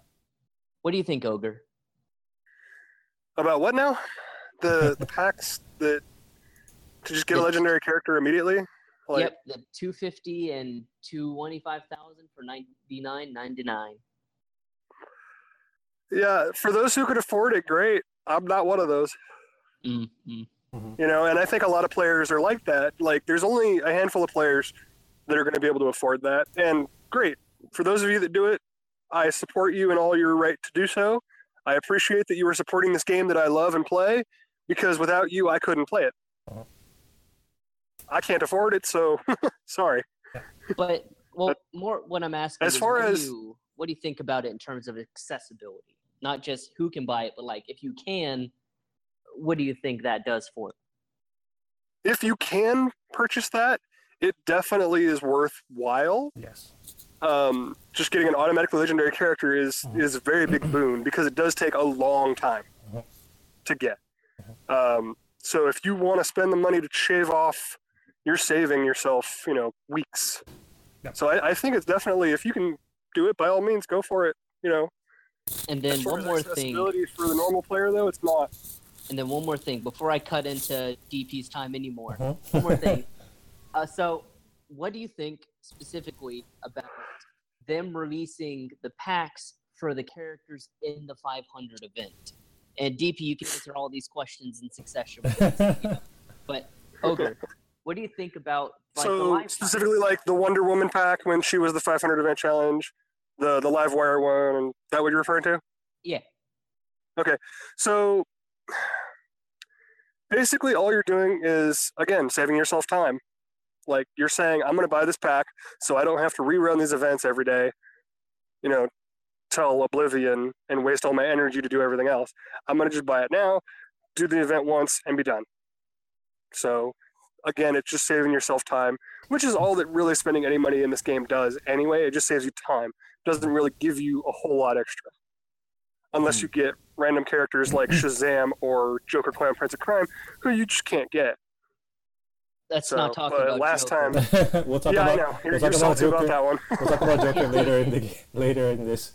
what do you think, Ogre? About what now? The the packs that to just get a legendary character immediately. Like, yep, the 250 and 225,000 for 99.99. Yeah, for those who could afford it, great. I'm not one of those. Mm-hmm. Mhm. You know, and I think a lot of players are like that. Like, there's only a handful of players that are going to be able to afford that, and great for those of you that do it. I support you in all your right to do so. I appreciate that you are supporting this game that I love and play, because without you, I couldn't play it. Uh-huh. I can't afford it, so sorry. But well, more what I'm asking As far as- you what do you think about it in terms of accessibility? Not just who can buy it, but like if you can, what do you think that does for it? If you can purchase that, it definitely is worthwhile. Yes. um, just getting an automatically legendary character is Mhm. is a very big boon because it does take a long time Mhm. to get. Um, so if you want to spend the money to shave off, you're saving yourself, you know, weeks. Yeah. So I, I think it's definitely if you can do it, by all means, go for it. You know, And then one more thing, accessibility for the normal player, though, it's not. And then one more thing before I cut into DP's time anymore. Uh-huh. One more thing. Uh, so, what do you think specifically about them releasing the packs for the characters in the 500 event? And DP, you can answer all these questions in succession. But Ogre, what do you think about like, so live specifically, like the Wonder Woman pack when she was the 500 event challenge, the the Livewire one, and that what you're referring to? Yeah. Okay, so basically, all you're doing is again saving yourself time. Like you're saying, I'm going to buy this pack so I don't have to rerun these events every day. You know, tell oblivion and waste all my energy to do everything else. I'm going to just buy it now, do the event once, and be done. So again, it's just saving yourself time, which is all that really spending any money in this game does anyway. It just saves you time. doesn't really give you a whole lot extra. Unless you get random characters like Shazam or Joker Clown Prince of Crime, who you just can't get. Let's So, not talking but about last Joker. time, we'll talk yeah, I about know. You're, we'll you're talk about salty about Joker. that one. we'll talk about Joker later in the later in this.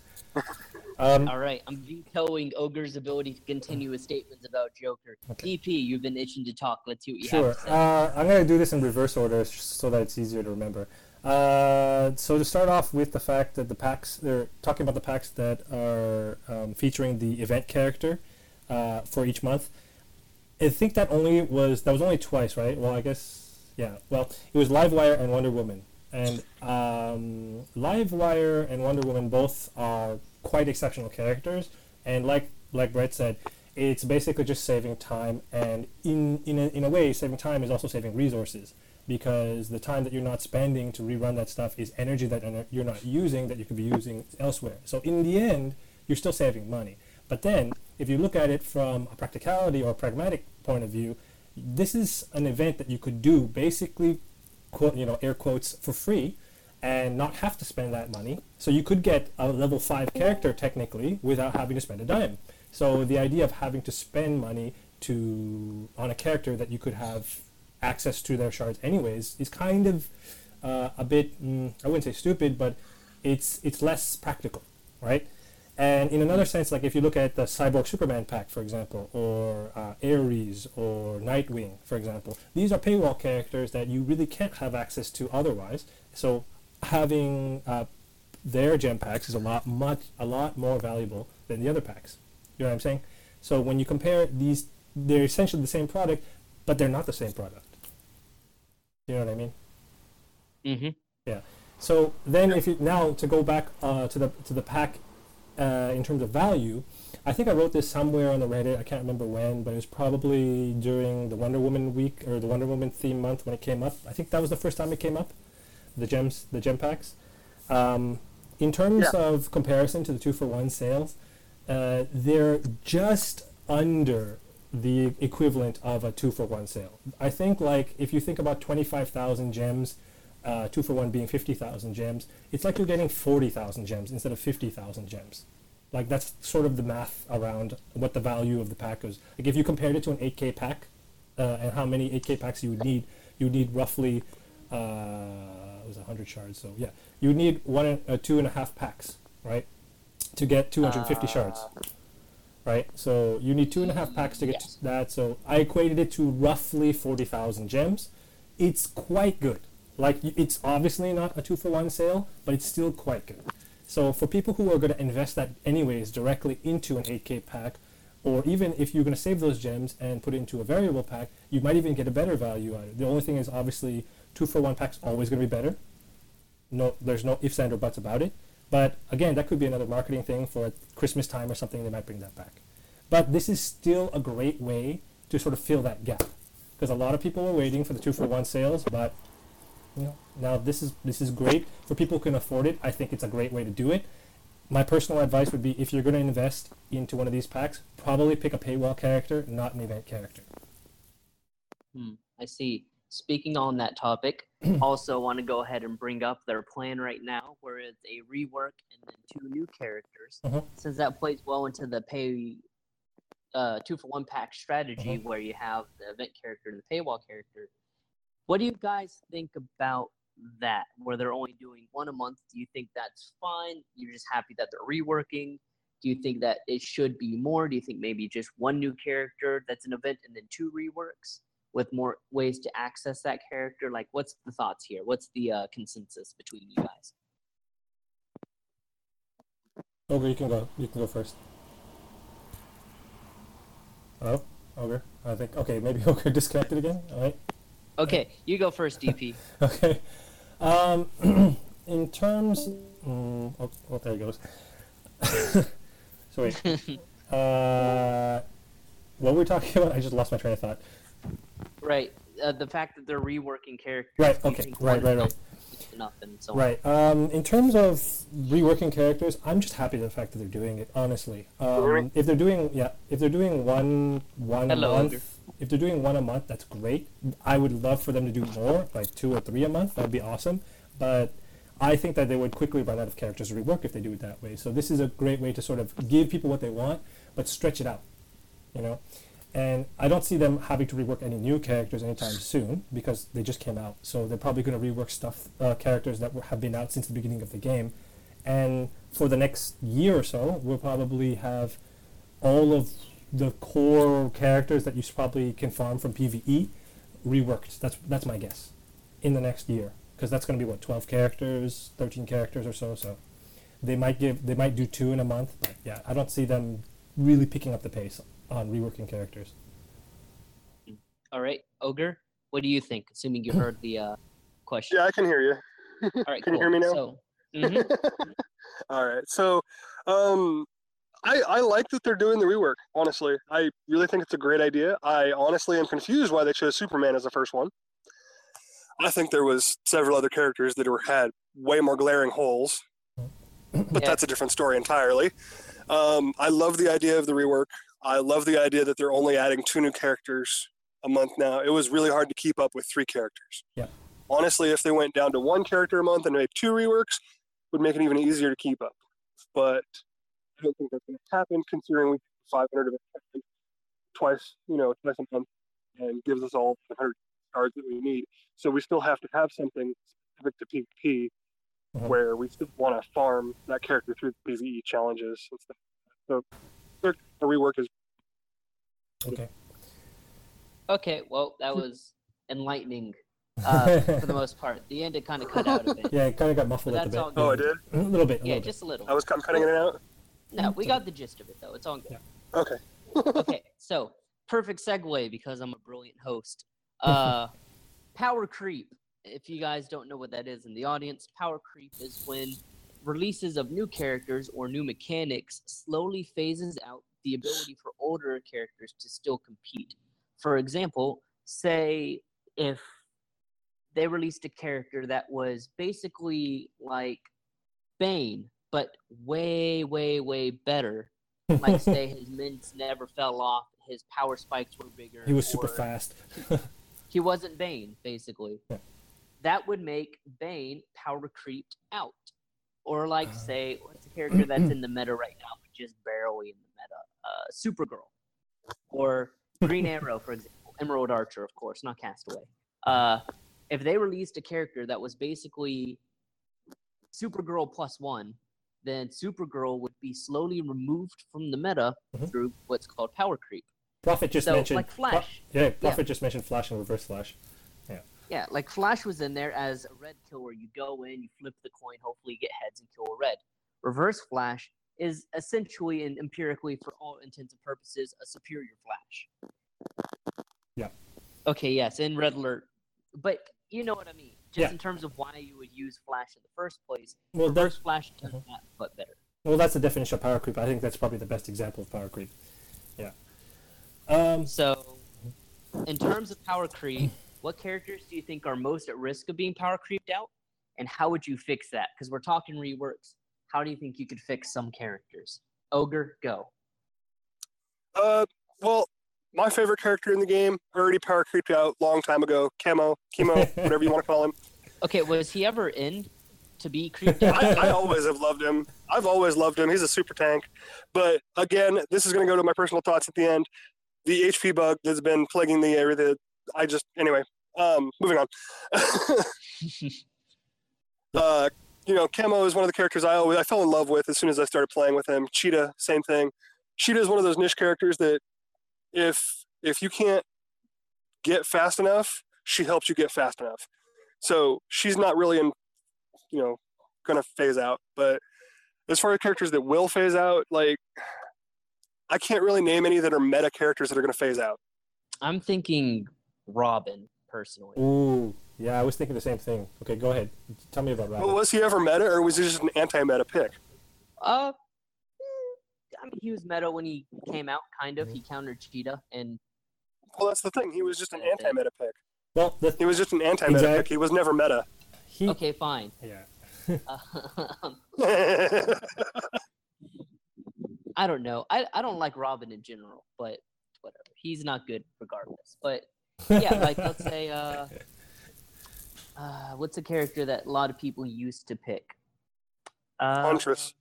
Um, All right, I'm vetoing Ogre's ability to continue his statements about Joker. Okay. DP, you've been itching to talk. Let's see what you Sure. have to say. Uh, I'm going to do this in reverse order so that it's easier to remember. Uh, so to start off with the fact that the packs, they're talking about the packs that are um, featuring the event character uh, for each month. I think that only was that was only twice, right? Well, I guess yeah. Well, it was Livewire and Wonder Woman, and um, Livewire and Wonder Woman both are quite exceptional characters. And like like Brett said, it's basically just saving time, and in in a, in a way, saving time is also saving resources because the time that you're not spending to rerun that stuff is energy that you're not using that you could be using elsewhere. So in the end, you're still saving money. But then, if you look at it from a practicality or a pragmatic point of view, this is an event that you could do basically, quote, you know, air quotes, for free and not have to spend that money. So you could get a level 5 character technically without having to spend a dime. So the idea of having to spend money to on a character that you could have access to their shards anyways is kind of uh, a bit mm, I wouldn't say stupid, but it's it's less practical, right? And in another sense, like if you look at the Cyborg Superman pack, for example, or uh, Ares or Nightwing, for example, these are paywall characters that you really can't have access to otherwise. So having uh, their gem packs is a lot much a lot more valuable than the other packs. You know what I'm saying? So when you compare these, they're essentially the same product, but they're not the same product. You know what I mean? mm-hmm. Yeah. So then, if you now to go back uh, to the to the pack uh, in terms of value, I think I wrote this somewhere on the Reddit. I can't remember when, but it was probably during the Wonder Woman week or the Wonder Woman theme month when it came up. I think that was the first time it came up. The gems, the gem packs. Um, in terms Yeah. of comparison to the two for one sales, uh, they're just under the equivalent of a two for one sale. I think like if you think about twenty five thousand gems uh, two for one being 50,000 gems, it's like you're getting 40,000 gems instead of 50,000 gems. Like that's sort of the math around what the value of the pack is. Like if you compared it to an 8K pack uh, and how many 8K packs you would need, you would need roughly, uh, it was 100 shards, so yeah. You would need one, uh, two and a half packs, right? To get 250 shards, right? So you need two and a half packs to get Yes. to that. So I equated it to roughly 40,000 gems. It's quite good. Like it's obviously not a two for one sale, but it's still quite good. So for people who are going to invest that anyways directly into an 8K pack, Or even if you're going to save those gems and put it into a variable pack, you might even get a better value out of it. The only thing is, obviously, two for one pack's always going to be better. No, there's no ifs and or buts about it. But again, that could be another marketing thing for Christmas time or something. They might bring that back. But this is still a great way to sort of fill that gap because a lot of people were waiting for the two for one sales, but you know, now this is this is great for people who can afford it. I think it's a great way to do it my personal advice would be if you're going to invest into one of these packs, probably pick a paywall character, not an event character. Hmm, I see. Speaking on that topic, also want to go ahead and bring up their plan right now, where it's a rework and then two new characters. Uh-huh. Since that plays well into the pay uh, two for one pack strategy, Uh-huh. where you have the event character and the paywall character. What do you guys think about that? Where they're only doing one a month? Do you think that's fine? You're just happy that they're reworking? Do you think that it should be more? Do you think maybe just one new character that's an event and then two reworks with more ways to access that character? Like, what's the thoughts here? What's the uh, consensus between you guys? Ogre, you can go. You can go first. Hello, Ogre. I think okay. Maybe Ogre disconnected again. All right. Okay, you go first, DP. Okay. Um, in terms, mm, oh, oh, there he goes. so wait. Uh, what were we talking about? I just lost my train of thought. Right. Uh, the fact that they're reworking characters. Right, okay, right, right, right. Enough and so. Right. Um, in terms of reworking characters, I'm just happy with the fact that they're doing it. Honestly, um, if they're doing yeah, if they're doing one one Hello, a month, Ogre. if they're doing one a month, that's great. I would love for them to do more, like two or three a month. That'd be awesome. But I think that they would quickly run out of characters to rework if they do it that way. So this is a great way to sort of give people what they want, but stretch it out. You know. And I don't see them having to rework any new characters anytime soon because they just came out. So they're probably going to rework stuff, uh, characters that have been out since the beginning of the game. And for the next year or so, we'll probably have all of the core characters that you probably can farm from PVE reworked. That's that's my guess in the next year because that's going to be what 12 characters, 13 characters or so. So they might give they might do two in a month, but yeah, I don't see them really picking up the pace on reworking characters. All right, Ogre, what do you think? Assuming you heard the uh, question. Yeah, I can hear you. All right, can you hear me now? So, mhm. All right. So, um, I I like that they're doing the rework. Honestly, I really think it's a great idea. I honestly am confused why they chose Superman as the first one. I think there was several other characters that were had way more glaring holes, but Yeah. that's a different story entirely. Um, I love the idea of the rework. I love the idea that they're only adding two new characters a month now. It was really hard to keep up with three characters. Yeah. Honestly, if they went down to one character a month and made two reworks, would make it even easier to keep up. But I don't think that's going to happen, considering we do 500 of it twice, you know, twice a month, and gives us all 100 cards that we need. So we still have to have something specific to PvP, Mhm. where we still want to farm that character through the PvE challenges and stuff. So the the rework is Okay. okay, well, that was enlightening uh, for the most part. The end, it kind of cut out a bit. yeah, it kind of got muffled But at the that's bit. all Oh, I did? A little bit. A Yeah, little just a little. I was I'm cutting it out. No, we got the gist of it, though. It's all good. Okay. okay, so perfect segue because I'm a brilliant host. Uh, power creep. If you guys don't know what that is in the audience, power creep is when releases of new characters or new mechanics slowly phases out the ability for older characters to still compete. For example, say if they released a character that was basically like Bane, but way, way, way better like say his mints never fell off, his power spikes were bigger. He was super fast. He wasn't Bane, basically. Yeah. That would make Bane power creeped out. Or like Ah. say, what's a character that's in the meta right now, but just barely in the meta? Uh, Supergirl. Or Green Arrow, for example. Emerald Archer, of course, not Castaway. Uh, if they released a character that was basically Supergirl plus one, then Supergirl would be slowly removed from the meta Mhm. through what's called power creep. Prophet just So, mentioned like Flash. yeah, Prophet just mentioned Flash and Reverse Flash. Yeah. Yeah, like Flash was in there as a red kill where you go in, you flip the coin, hopefully you get heads and kill a red. Reverse Flash is essentially and empirically, for all intents and purposes, a superior Flash. Yeah. Okay. Yes, in Red Alert, but you know what I mean. Just Yeah. in terms of why you would use Flash in the first place. Well, Reverse Flash does that, but better. well, that's the definition of power creep. I think that's probably the best example of power creep. Yeah. Um, So, in terms of power creep, what characters do you think are most at risk of being power creeped out, and how would you fix that? Because we're talking reworks. How do you think you could fix some characters? Ogre, go. Uh, well, my favorite character in the game already power creeped out long time ago. Camo, chemo, whatever you want to call him. Okay, was he ever in to be creeped out? I, I always have loved him. I've always loved him. He's a super tank. But again, this is going to go to my personal thoughts at the end. The HP bug that's been plaguing the area. That I just anyway. Um, moving on. uh, you know, Camo is one of the characters I always I fell in love with as soon as I started playing with him. Cheetah, same thing. Cheetah is one of those niche characters that if if you can't get fast enough, she helps you get fast enough. So she's not really in, you know, gonna phase out. But as far as characters that will phase out, like I can't really name any that are meta characters that are gonna phase out. I'm thinking Robin, personally. ooh, yeah, I was thinking the same thing. Okay, go ahead. Tell me about Robin. Well, was he ever meta, or was he just an anti-meta pick? Uh, eh, I mean, he was meta when he came out, kind of. He countered Cheetah, and Well, that's the thing. He was just an anti-meta pick. well, the, He was just an anti-meta Exact- pick. He was never meta. he, okay, fine. yeah. Yeah, I don't know. I, I don't like Robin in general, but whatever. He's not good regardless. But yeah, like let's say uh, uh what's a character that a lot of people used to pick? Uh, Huntress.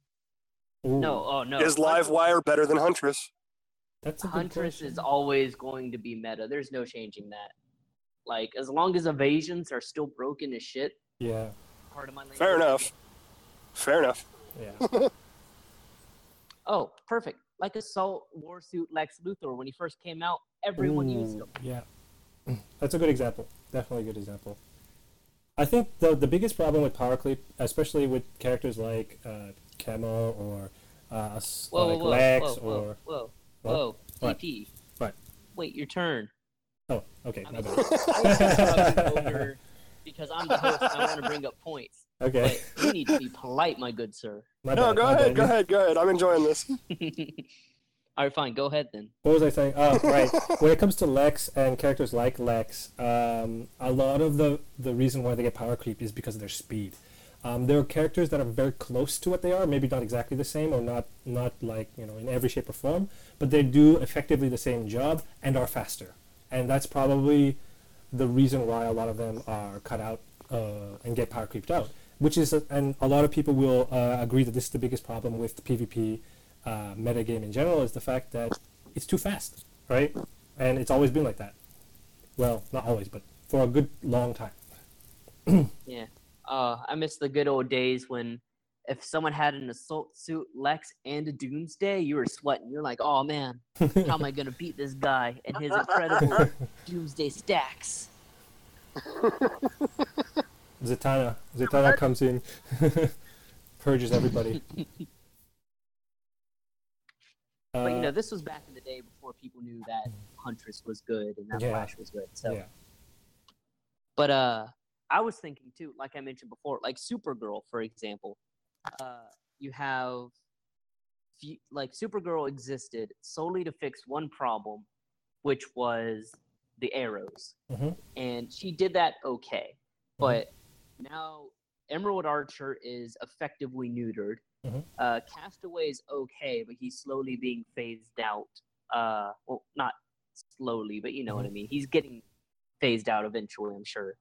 Ooh, No, oh no. Is Live Wire better than Huntress? That's a Huntress question. is always going to be meta. There's no changing that. Like as long as evasions are still broken as shit, Yeah, part of my language. Fair enough. Fair enough. yeah. Oh, perfect. Like Assault Warsuit Lex Luthor when he first came out, everyone used him. Yeah, that's a good example. Definitely a good example. I think the the biggest problem with power creep, especially with characters like uh, Camo or uh, Whoa, like whoa, whoa, Lex whoa, whoa, or whoa, What? whoa, What? TP. What? Wait, your turn. oh, okay, I my mean, bad. I was interrupting over because I'm the host I want to bring up points. Okay, But you need to be polite, my good sir. my No, bad, go my ahead. bad. Go ahead. Go ahead. I'm enjoying this. All right, fine. Go ahead then. What was I saying? Oh, right. when it comes to Lex and characters like Lex, um, a lot of the the reason why they get power creep is because of their speed. Um, there are characters that are very close to what they are, maybe not exactly the same, or not not like you know in every shape or form, but they do effectively the same job and are faster, and that's probably the reason why a lot of them are cut out uh, and get power creeped out. Which is, and a lot of people will uh, agree that this is the biggest problem with PvP uh, metagame in general is the fact that it's too fast, right? And it's always been like that. Well, not always, but for a good long time. Yeah. Uh, I miss the good old days when if someone had an assault suit, Lex, and a Doomsday, you were sweating. You're like, oh man, how am I gonna beat this guy and his incredible Doomsday stacks? Zatanna, Zatanna comes in, purges everybody. But you know, Uh, this was back in the day before people knew that Huntress was good and that Yeah. Flash was good. So, yeah, but uh, I was thinking too, like I mentioned before, like Supergirl, for example. Uh, you have, like Supergirl existed solely to fix one problem, which was the arrows, Mhm. and she did that okay. But now Emerald Archer is effectively neutered. Mhm. Uh, Castaway is okay, but he's slowly being phased out. Uh, well, not slowly, but you know what I mean. He's getting phased out eventually, I'm sure.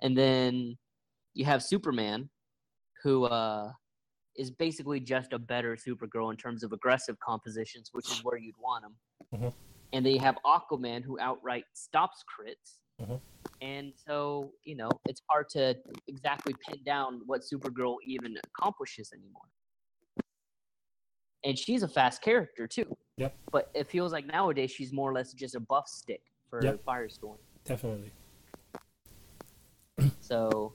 And then you have Superman, who uh, is basically just a better Supergirl in terms of aggressive compositions, which is where you'd want him. Mhm. And then you have Aquaman, who outright stops crits. Mhm. And so, you know, it's hard to exactly pin down what Supergirl even accomplishes anymore. And she's a fast character too. Yep. But it feels like nowadays she's more or less just a buff stick for Yep. Firestorm. definitely. So,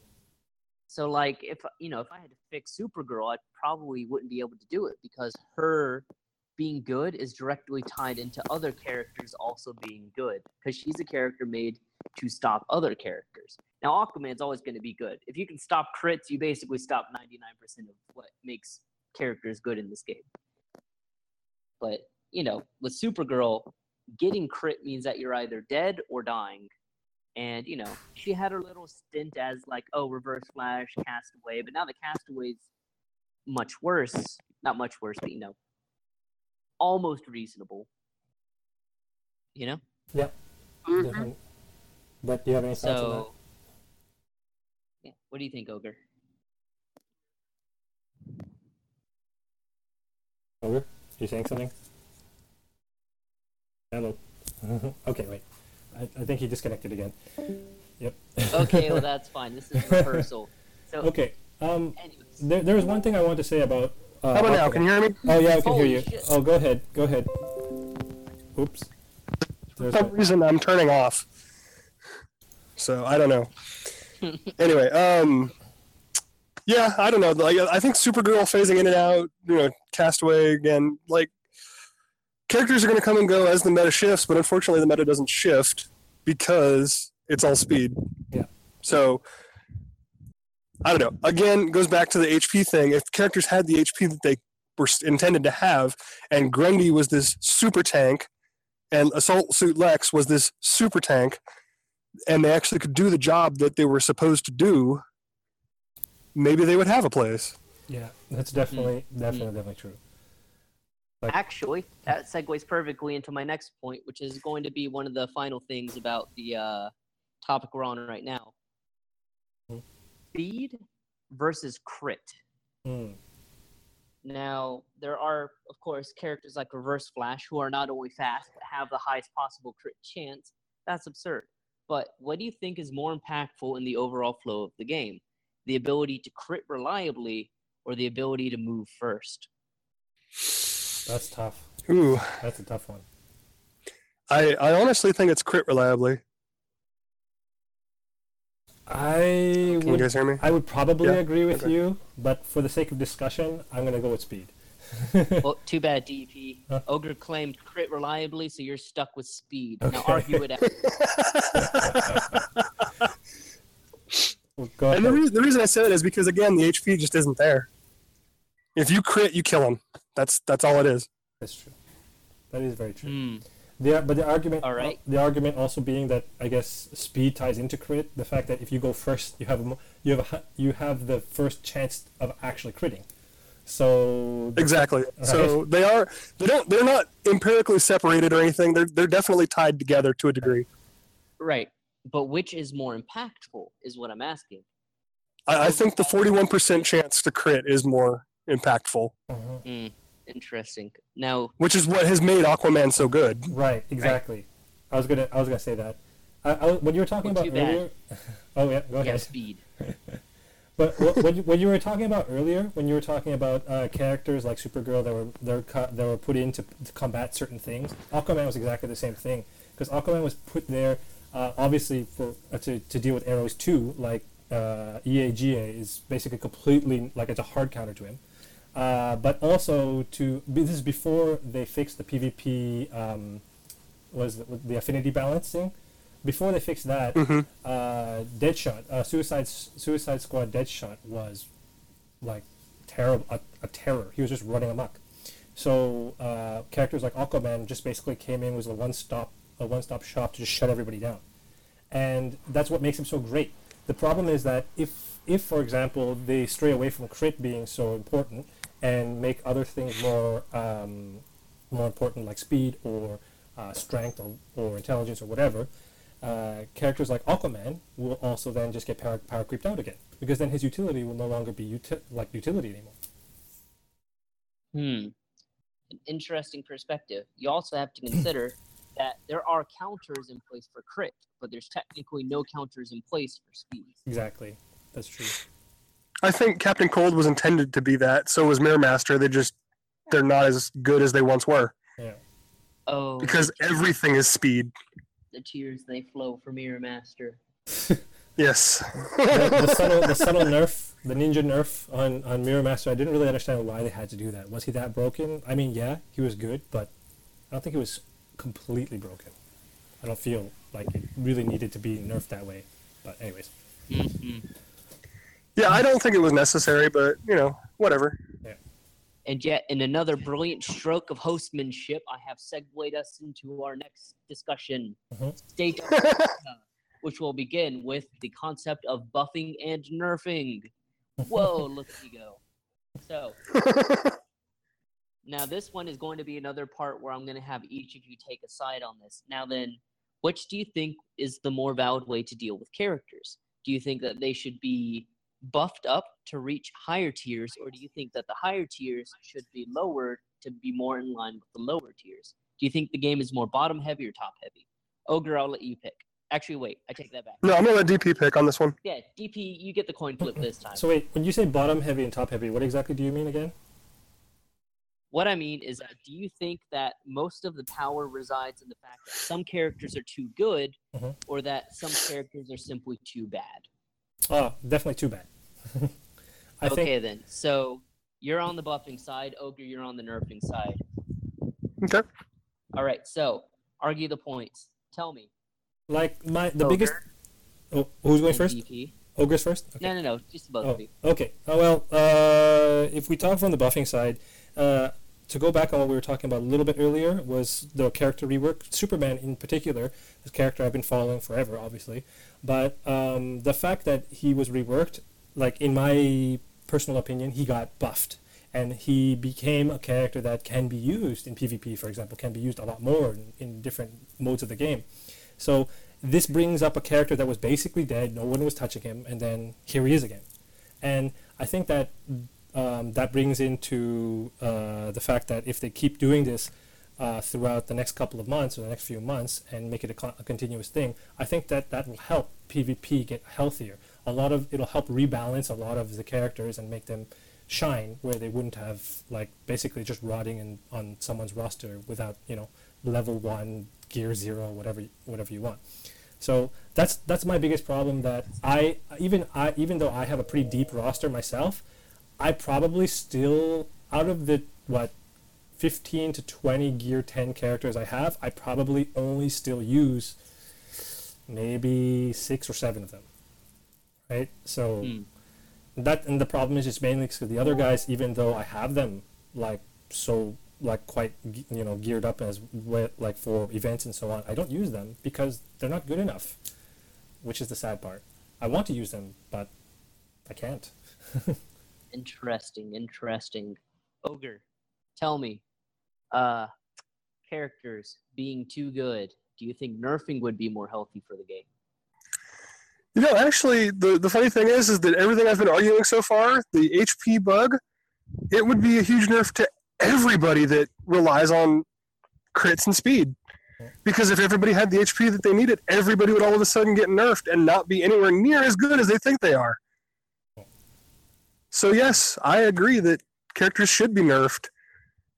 So like if you know if I had to fix Supergirl, I probably wouldn't be able to do it because her being good is directly tied into other characters also being good because she's a character made to stop other characters. Now Aquaman's always going to be good. If you can stop crits, you basically stop 99% of what makes characters good in this game. But, you know, with Supergirl, getting crit means that you're either dead or dying. And, you know, she had her little stint as like, oh, reverse flash, castaway, but now the castaway's much worse. Not much worse, but you know, almost reasonable. You know? Yeah. Mm-hmm. But do you have any thoughts on that? So, yeah. What do you think, Ogre? Over? You saying something? Hello. okay, wait. I, I think he disconnected again. Yep. Okay, well that's fine. This is rehearsal. So, Okay. Um, there, there was one thing I wanted to say about. Uh, How about now? Can you hear me? Oh yeah, I can Holy hear you. shit. Oh, go ahead. Go ahead. Oops. For some my- reason, I'm turning off. So I don't know. anyway, um, yeah, I don't know. Like, I think Supergirl phasing in and out, you know, Castaway again. Like, characters are going to come and go as the meta shifts, but unfortunately, the meta doesn't shift because it's all speed. Yeah. So I don't know. Again, goes back to the HP thing. If characters had the HP that they were intended to have, and Grundy was this super tank, and Assault Suit Lex was this super tank, and they actually could do the job that they were supposed to do, maybe they would have a place. yeah, that's definitely Mm. definitely definitely true. Like- actually, that segues perfectly into my next point, which is going to be one of the final things about the uh, topic we're on right now. Hmm. Speed versus crit. Hmm. Now, there are, of course, characters like Reverse Flash who are not only fast but have the highest possible crit chance. That's absurd. But what do you think is more impactful in the overall flow of the game? The ability to crit reliably or the ability to move first? That's tough. Ooh, That's a tough one. I, I honestly think it's crit reliably. I Can you would guys hear me? I would probably Yeah, agree with okay. you, but for the sake of discussion, I'm gonna go with speed. Well, too bad, DP. Huh? Ogre claimed crit reliably, so you're stuck with speed. Now argue it out. Well, And the, ahead. re- the reason I said it is because again, the HP just isn't there. If you crit, you kill him. That's that's all it is. That's true. That is very true. Hmm. The, but the argument, All right. the argument also being that I guess speed ties into crit. The fact that if you go first, you have a, you have a, you have the first chance of actually critting. So Exactly. So they are they don't they're not empirically separated or anything. They're they're definitely tied together to a degree. Right. But which is more impactful is what I'm asking. I, I think the forty one percent chance to crit is more impactful, Mhm. Hmm. Interesting. Now, which is what has made Aquaman so good. right, exactly. I was gonna I was gonna say that. I, I, what you were talking Well, about too bad. earlier. oh yeah, go yeah, ahead. speed. But what, what, you, what you were talking about earlier, when you were talking about uh, characters like Supergirl that were that were, co- that were put in to, to combat certain things, Aquaman was exactly the same thing. Because Aquaman was put there, uh, obviously for uh, to, to deal with arrows too. Like uh, EAGA is basically completely like it's a hard counter to him. Uh, but also to this is before they fixed the PvP um, was the, the affinity balancing. Before they fixed that, Mhm. uh, Deadshot, uh, Suicide Suicide Squad Deadshot was like terrible, a, a terror. He was just running amok. So uh, characters like Aquaman just basically came in was a one stop a one stop shop to just shut everybody down, and that's what makes him so great. The problem is that if if for example they stray away from crit being so important and make other things more um, more important like speed or uh, strength or, or intelligence or whatever, uh, characters like Aquaman will also then just get power, power creeped out again because then his utility will no longer be uti- like utility anymore. Hmm. An interesting perspective. You also have to consider that there are counters in place for crit, but there's technically no counters in place for speed. Exactly, that's true. I think Captain Cold was intended to be that. So was Mirror Master. They just they're not as good as they once were Yeah, Oh, because everything is speed. the tears they flow for Mirror Master. Yes. the, the subtle, the subtle nerf, the ninja nerf on on Mirror Master. I didn't really understand why they had to do that. Was he that broken? I mean, yeah, he was good, but I don't think he was completely broken. I don't feel like it really needed to be nerfed that way. But anyways, Mhm. Yeah, I don't think it was necessary, but you know, whatever. And yet, in another brilliant stroke of hostmanship, I have segued us into our next discussion, Mhm. state, which will begin with the concept of buffing and nerfing. Whoa, look at you go. So, now this one is going to be another part where I'm going to have each of you take a side on this. Now, then, which do you think is the more valid way to deal with characters? Do you think that they should be buffed up to reach higher tiers, or do you think that the higher tiers should be lowered to be more in line with the lower tiers? Do you think the game is more bottom heavy or top heavy? Ogre, I'll let you pick. Actually, wait, I take that back. No, I'm gonna let DP pick on this one. Yeah, DP, you get the coin flip this time. so wait, when you say bottom heavy and top heavy, what exactly do you mean again? What I mean is that do you think that most of the power resides in the fact that some characters are too good, Mhm. or that some characters are simply too bad? Oh, definitely too bad. I think okay, then. So you're on the buffing side, Ogre, you're on the nerfing side. Okay. All right, so argue the points. Tell me. like my the Ogre biggest. Oh, who's going and first? DP. Ogre's first. Okay. No, no, no, just both Oh, of you. okay. Oh, well, uh, if we talk from the buffing side, uh, to go back on what we were talking about a little bit earlier was the character rework. Superman, in particular, this character I've been following forever, obviously, but um, the fact that he was reworked, like in my personal opinion, he got buffed. And he became a character that can be used in PvP, for example, can be used a lot more in, in different modes of the game. So this brings up a character that was basically dead, no one was touching him, and then here he is again. And I think that um, that brings into uh, the fact that if they keep doing this uh, throughout the next couple of months or the next few months and make it a, a continuous thing, I think that that will help PvP get healthier. A lot of it'll help rebalance a lot of the characters and make them shine where they wouldn't have like basically just rotting in, on someone's roster without you know level one gear zero whatever whatever you want. So that's that's my biggest problem. That I even I even though I have a pretty deep roster myself, I probably still out of the what 15 to 20 gear 10 characters I have, I probably only still use maybe six or seven of them. Right? So Hmm. that and the problem is just mainly because the other guys, even though I have them like so like quite you know geared up as like for events and so on, I don't use them because they're not good enough, which is the sad part. I want to use them, but I can't. Interesting, interesting. Ogre, tell me, uh, characters being too good, do you think nerfing would be more healthy for the game? You know, actually, the, the funny thing is, is that everything I've been arguing so far, the HP bug, it would be a huge nerf to everybody that relies on crits and speed. Because if everybody had the HP that they needed, everybody would all of a sudden get nerfed and not be anywhere near as good as they think they are. So yes, I agree that characters should be nerfed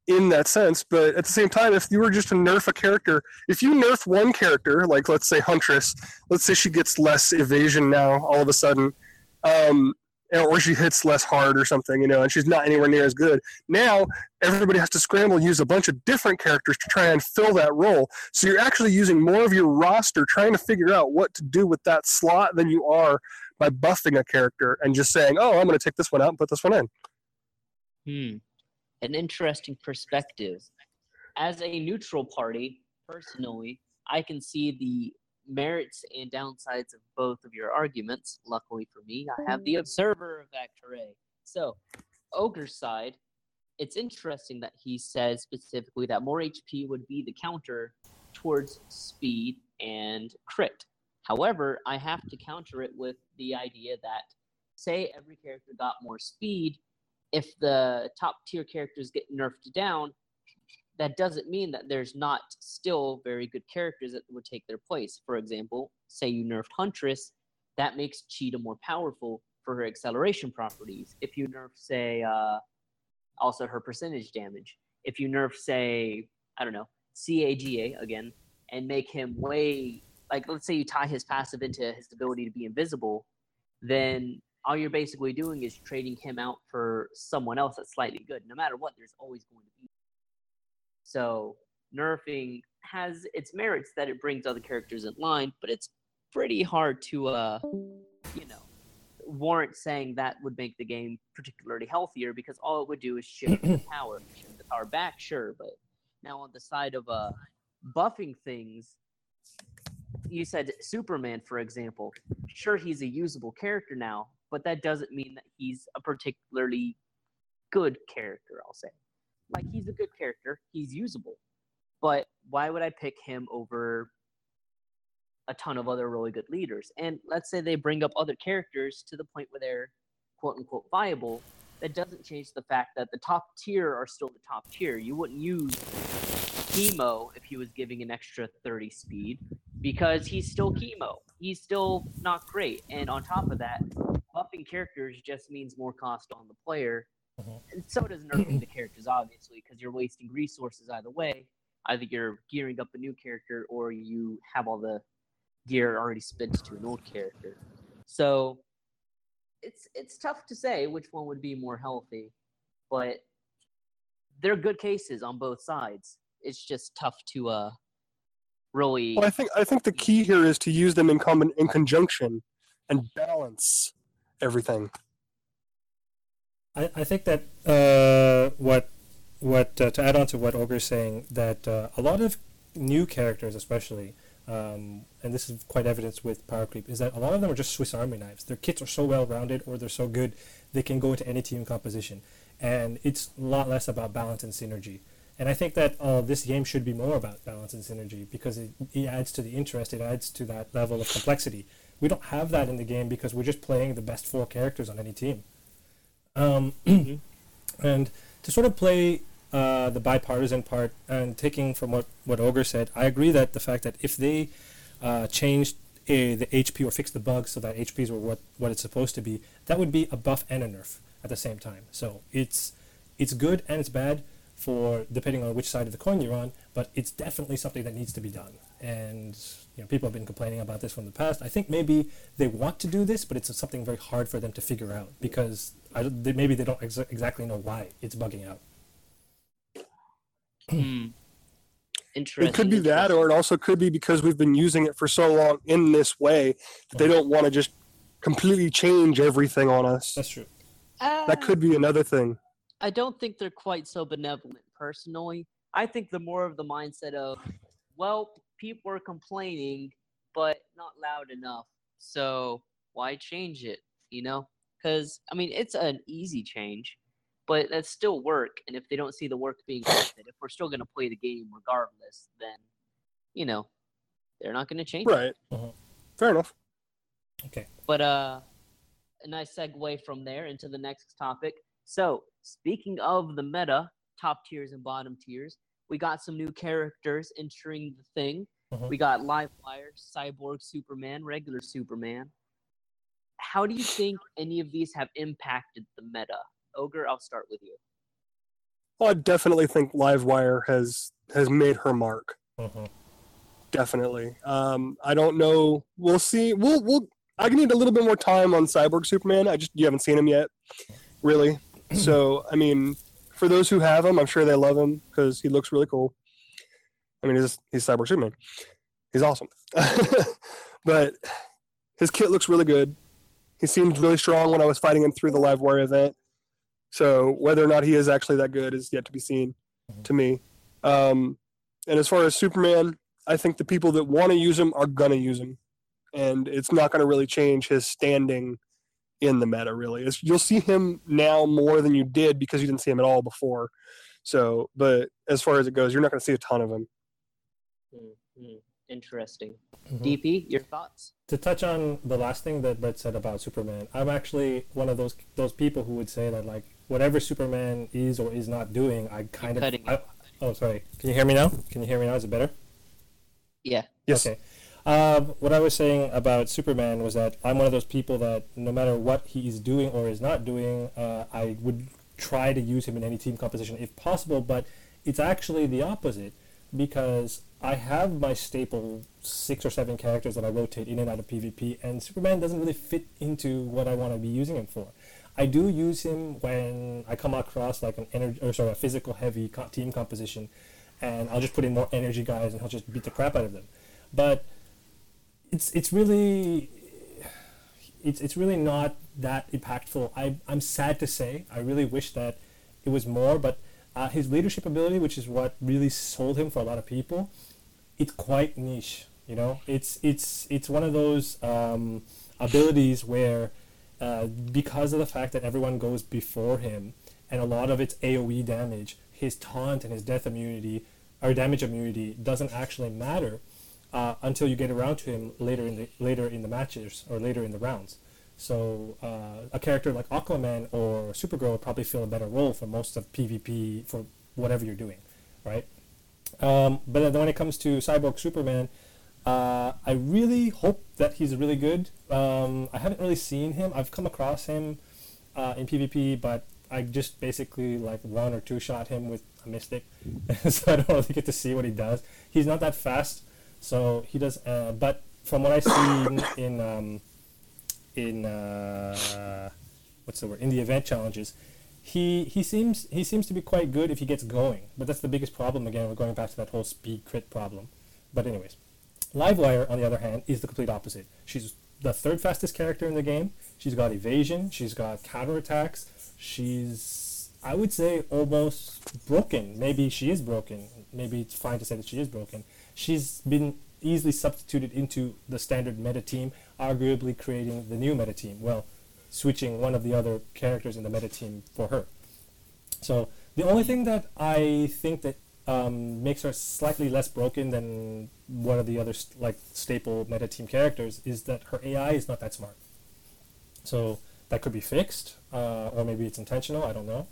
in that sense, but at the same time, if you were just to nerf a character, if you nerf one character, like let's say Huntress, let's say she gets less evasion now all of a sudden, um, or she hits less hard or something, you know, and she's not anywhere near as good. Now everybody has to scramble use a bunch of different characters to try and fill that role. So you're actually using more of your roster trying to figure out what to do with that slot than you are by buffing a character and just saying, "Oh, I'm going to take this one out and put this one in." Hmm. An interesting perspective. As a neutral party, personally, I can see the merits and downsides of both of your arguments. Luckily for me, I have the observer of Actore. So, Ogre's side, it's interesting that he says specifically that more HP would be the counter towards speed and crit. However, I have to counter it with the idea that, say, every character got more speed, if the top tier characters get nerfed down, that doesn't mean that there's not still very good characters that would take their place. For example, say you nerfed Huntress, that makes Cheetah more powerful for her acceleration properties. If you nerf, say, uh, also her percentage damage. If you nerf, say, I don't know, CAGA again, and make him way like let's say you tie his passive into his ability to be invisible, then all you're basically doing is trading him out for someone else that's slightly good. No matter what, there's always going to be. So nerfing has its merits that it brings other characters in line, but it's pretty hard to uh you know warrant saying that would make the game particularly healthier because all it would do is shift the power. Shift the power back, sure, but now on the side of uh buffing things, you said Superman, for example. Sure, he's a usable character now, but that doesn't mean that he's a particularly good character, I'll say. Like, he's a good character, he's usable. But why would I pick him over a ton of other really good leaders? And let's say they bring up other characters to the point where they're quote unquote viable. That doesn't change the fact that the top tier are still the top tier. You wouldn't use chemo if he was giving an extra 30 speed because he's still chemo. He's still not great. And on top of that, buffing characters just means more cost on the player. Mhm. And so does nerfing the characters, obviously, because you're wasting resources either way. Either you're gearing up a new character or you have all the gear already spent to an old character. So it's it's tough to say which one would be more healthy, but they're good cases on both sides. It's just tough to uh really Well, I think I think the key here is to use them in common in conjunction and balance everything. I, I think that uh, what what uh, to add on to what Ogre's saying that uh, a lot of new characters, especially, um, and this is quite evidence with Power Creep, is that a lot of them are just Swiss Army knives. Their kits are so well rounded, or they're so good, they can go into any team composition, and it's a lot less about balance and synergy. And I think that uh, this game should be more about balance and synergy because it, it adds to the interest, it adds to that level of complexity. We don't have that in the game because we're just playing the best four characters on any team. Um, and to sort of play uh, the bipartisan part and taking from what, what Ogre said, I agree that the fact that if they uh, changed uh, the HP or fixed the bugs so that HPs were what, what it's supposed to be, that would be a buff and a nerf at the same time. So it's it's good and it's bad for depending on which side of the coin you're on, but it's definitely something that needs to be done. And you know, people have been complaining about this from the past. I think maybe they want to do this, but it's something very hard for them to figure out because I, they, maybe they don't exa- exactly know why it's bugging out. Hmm. Interesting. It could be that, or it also could be because we've been using it for so long in this way that they don't want to just completely change everything on us. That's true. That could be another thing. I don't think they're quite so benevolent personally. I think the more of the mindset of, well, people are complaining, but not loud enough. So why change it? You know? Because, I mean, it's an easy change, but that's still work. And if they don't see the work being worth it, if we're still going to play the game regardless, then, you know, they're not going to change it. Right. Mhm. Fair enough. Okay. But uh, a nice segue from there into the next topic. So, speaking of the meta, top tiers and bottom tiers, we got some new characters entering the thing. Mhm. We got Livewire, Cyborg Superman, regular Superman. How do you think any of these have impacted the meta? Ogre, I'll start with you. Well, I definitely think Livewire has has made her mark. hmm Definitely. Um, I don't know. We'll see. We'll we'll. I need a little bit more time on Cyborg Superman. I just you haven't seen him yet, really. So I mean, for those who have him, I'm sure they love him because he looks really cool. I mean, he's he's Cyborg Superman. He's awesome. but his kit looks really good. He seemed really strong when I was fighting him through the live wire event. So whether or not he is actually that good is yet to be seen to me. Um, and as far as Superman, I think the people that want to use him are gonna use him, and it's not gonna really change his standing in the meta. Really, it's, you'll see him now more than you did because you didn't see him at all before. So, but as far as it goes, you're not gonna see a ton of him. Hmm, Interesting. Mhm. DP, your thoughts? To touch on the last thing that Brett said about Superman, I'm actually one of those those people who would say that like whatever Superman is or is not doing, I kind of. I, oh, sorry. Can you hear me now? Can you hear me now? Is it better? Yeah. Yes. Okay. Um, what I was saying about Superman was that I'm one of those people that no matter what he is doing or is not doing, uh, I would try to use him in any team composition if possible. But it's actually the opposite. because I have my staple six or seven characters that I rotate in and out of PvP, and Superman doesn't really fit into what I want to be using him for. I do use him when I come across like an energy or sorry a physical heavy co- team composition, and I'll just put in more energy guys and he'll just beat the crap out of them. But it's it's really it's it's really not that impactful. I I'm sad to say. I really wish that it was more, but uh, his leadership ability, which is what really sold him for a lot of people, it's quite niche. You know, it's it's it's one of those um, abilities where uh, because of the fact that everyone goes before him and a lot of it's AOE damage, his taunt and his death immunity or damage immunity doesn't actually matter uh, until you get around to him later in the later in the matches or later in the rounds. So uh, a character like Aquaman or Supergirl would probably fill a better role for most of PvP for whatever you're doing, right? Um, but then when it comes to Cyborg Superman, uh, I really hope that he's really good. Um, I haven't really seen him. I've come across him uh, in PvP, but I just basically like one or two shot him with a Mystic, so I don't really get to see what he does. He's not that fast, so he does. Uh, but from what I've seen in um, in uh, what's the word in the event challenges, he he seems he seems to be quite good if he gets going. But that's the biggest problem again. We're going back to that whole speed crit problem. But anyways, Livewire on the other hand is the complete opposite. She's the third fastest character in the game. She's got evasion. She's got counterattacks. She's I would say almost broken. Maybe she is broken. Maybe it's fine to say that she is broken. She's been easily substituted into the standard meta team, arguably creating the new meta team. Well, switching one of the other characters in the meta team for her. So the only thing that I think that um, makes her slightly less broken than one of the other st- like staple meta team characters is that her AI is not that smart. So that could be fixed, uh, or maybe it's intentional. I don't know.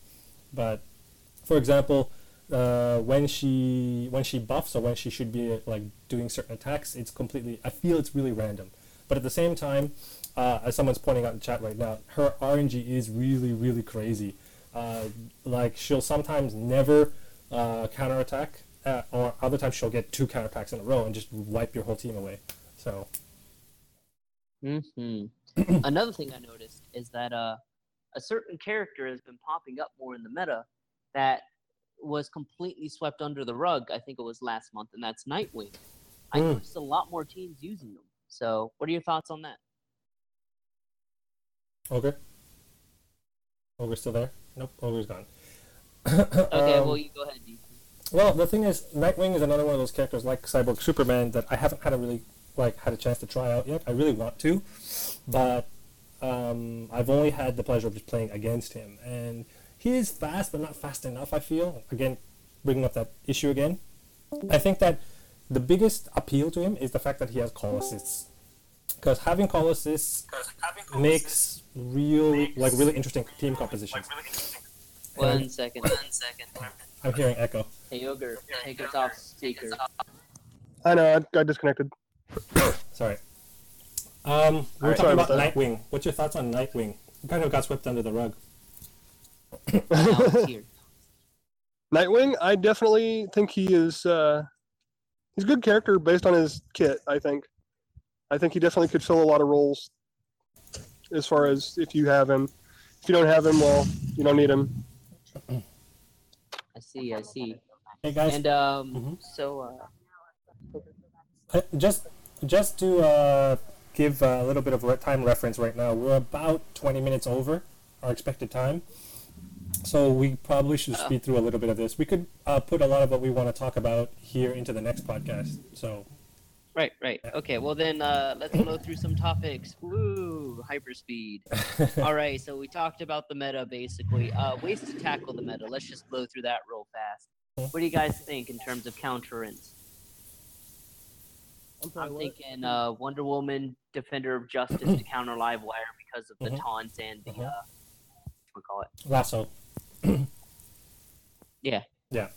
But for example, uh, when she when she buffs or when she should be like doing certain attacks, it's completely. I feel it's really random. But at the same time, uh, as someone's pointing out in chat right now, her RNG is really really crazy. Uh, like she'll sometimes never uh, counterattack, uh, or other times she'll get two counterattacks in a row and just wipe your whole team away. So hmm Another thing I noticed is that uh, a certain character has been popping up more in the meta that was completely swept under the rug. I think it was last month, and that's Nightwing. I Hmm. noticed a lot more teams using them. So, what are your thoughts on that? Ogre, Ogre still there? Nope, Ogre's gone. Okay, Um, well, you go ahead, DC. Well, the thing is, Nightwing is another one of those characters like Cyborg Superman that I haven't had a really like had a chance to try out yet. I really want to, but um, I've only had the pleasure of just playing against him, and he is fast, but not fast enough. I feel again, bringing up that issue again. I think that the biggest appeal to him is the fact that he has call assists, because having call assists makes real like really interesting team compositions. One second. One second. I'm hearing echo. Hey, Ogre, take us off speaker. I know, I, I disconnected. Sorry. Um, we were Alright, talking about about that. Nightwing. What's your thoughts on Nightwing? He kind of got swept under the rug. Now it's here. Nightwing, I definitely think he is. Uh, he's a good character based on his kit. I think. I think he definitely could fill a lot of roles. As far as if you have him, if you don't have him, well, you don't need him. I see, I see. Hey guys, And um, Mhm. so uh, uh, just just to uh, give a little bit of re- time reference right now, we're about 20 minutes over our expected time. So we probably should speed through a little bit of this. We could uh, put a lot of what we want to talk about here into the next podcast. So right, right. Okay, well then uh, let's blow through some topics. Woo, hyperspeed. All right, so we talked about the meta basically. Uh, ways to tackle the meta. Let's just blow through that real fast. What do you guys think in terms of counterance? I'm thinking uh, Wonder Woman, Defender of Justice to counter Livewire because of the Mhm. taunts and the Mhm. uh, what call it? Lasso. Yeah. Yeah,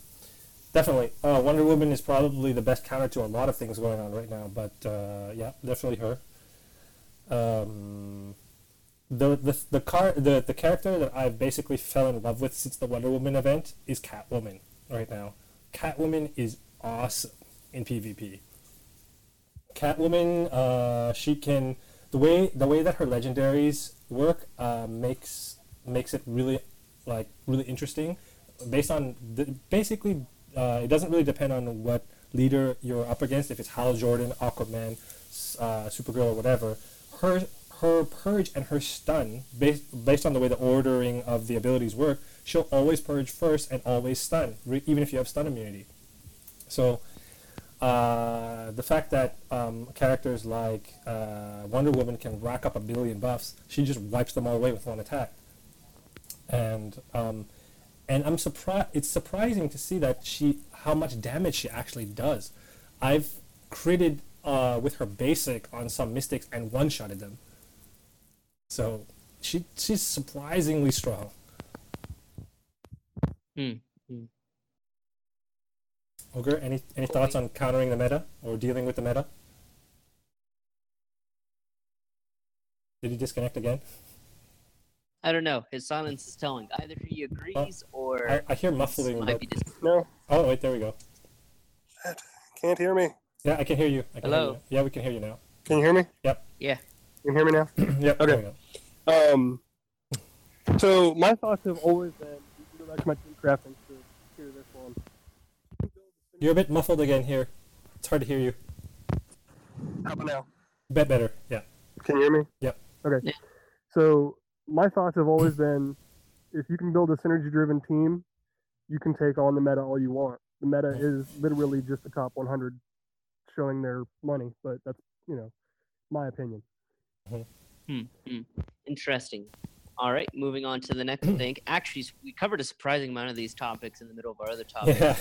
definitely. Uh, Wonder Woman is probably the best counter to a lot of things going on right now, but uh, yeah, definitely her. Um, the the the car the the character that I've basically fell in love with since the Wonder Woman event is Catwoman right now. Catwoman is awesome in PvP. Catwoman, uh, she can the way the way that her legendaries work uh, makes makes it really like really interesting. Based on the, basically, uh, it doesn't really depend on what leader you're up against. If it's Hal Jordan, Aquaman, uh, Supergirl, or whatever, her her purge and her stun based based on the way the ordering of the abilities work, she'll always purge first and always stun, re- even if you have stun immunity. So uh, the fact that um, characters like uh, Wonder Woman can rack up a billion buffs, she just wipes them all away with one attack. And um, and I'm surprised. It's surprising to see that she how much damage she actually does. I've critted uh, with her basic on some mystics and one shotted them. So she she's surprisingly strong. Hmm. Ogre, any any thoughts on countering the meta or dealing with the meta? Did he disconnect again? I don't know. His silence is telling. Either he agrees or I, I hear muffling. might But, be dis- No, oh wait, there we go. can't hear me. Yeah, I can hear you. I can Hear Hello? you. Yeah, we can hear you now. Can you hear me? Yep. Yeah. Can you can hear me now? yep. Okay. There we go. Um, so my thoughts have always been, you can go back to my team crafting to hear this one. You're a bit muffled again here. It's hard to hear you. How about now? Bet better. Yeah. Can you hear me? Yep. Okay. Yeah. So my thoughts have always been, if you can build a synergy-driven team, you can take on the meta all you want. The meta is literally just the top 100 showing their money, but that's you know my opinion. Hmm, hmm. Interesting. All right, moving on to the next thing. Actually, we covered a surprising amount of these topics in the middle of our other topics. Yeah.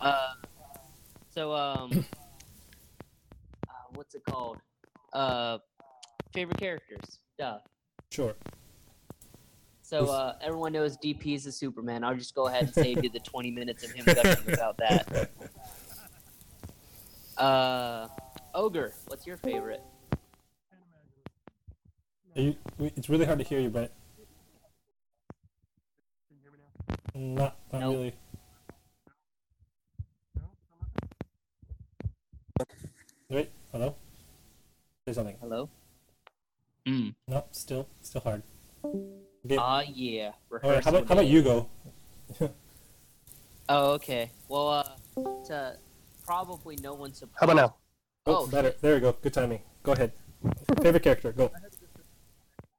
Uh, so um, uh, what's it called? Uh, favorite characters. Duh. Sure. So uh, everyone knows DP is a Superman. I'll just go ahead and save you the 20 minutes of him gushing about that. Uh, Ogre, what's your favorite? Are you, it's really hard to hear you, but Can you hear me now? Not, not Nope. really. Wait. Hello. Say something. Hello. Hmm. No, still, still hard. Okay. Ah, yeah. All right. How about how about you go? Oh, okay. Well, uh, to probably no one's surprise. How about now? Oh, Oh, better. There we go. Good timing. Go ahead. Favorite character. Go.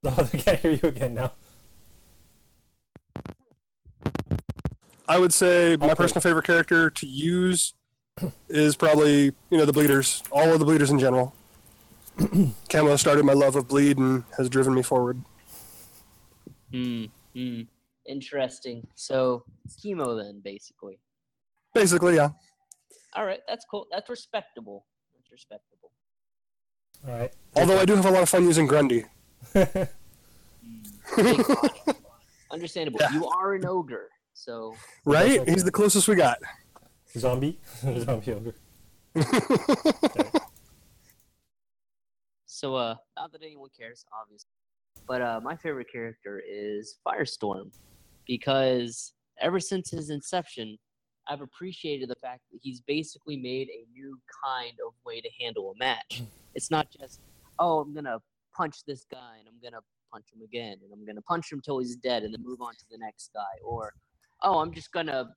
No, I can't hear you again now. I would say my Okay. personal favorite character to use is probably you know the bleeders, all of the bleeders in general. Camo started my love of bleed and has driven me forward. Hmm. Hmm. Interesting. So it's chemo then, basically. Basically, yeah. All right, that's cool. That's respectable. That's respectable. All right. Although I do have a lot of fun using Grundy. Big. Understandable. Yeah. You are an ogre, so Right? He's the closest we got. Zombie. Zombie ogre. so uh, not that anyone cares, obviously. But uh, my favorite character is Firestorm because ever since his inception, I've appreciated the fact that he's basically made a new kind of way to handle a match. It's not just, oh, I'm gonna punch this guy and I'm gonna punch him again and I'm gonna punch him till he's dead and then move on to the next guy, or oh, I'm just gonna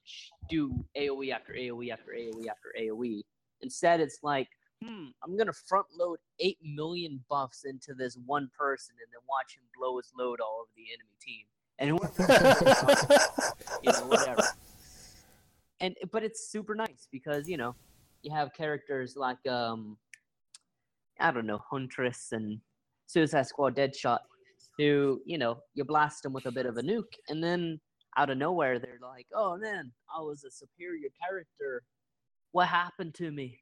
do AOE after AOE after AOE after AOE. Instead, it's like, hmm, I'm gonna front load eight million buffs into this one person and then watch him blow his load all over the enemy team. And you know, whatever. And but it's super nice because you know you have characters like um I don't know Huntress and Suicide Squad Deadshot who you know you blast them with a bit of a nuke and then out of nowhere they're like oh man I was a superior character what happened to me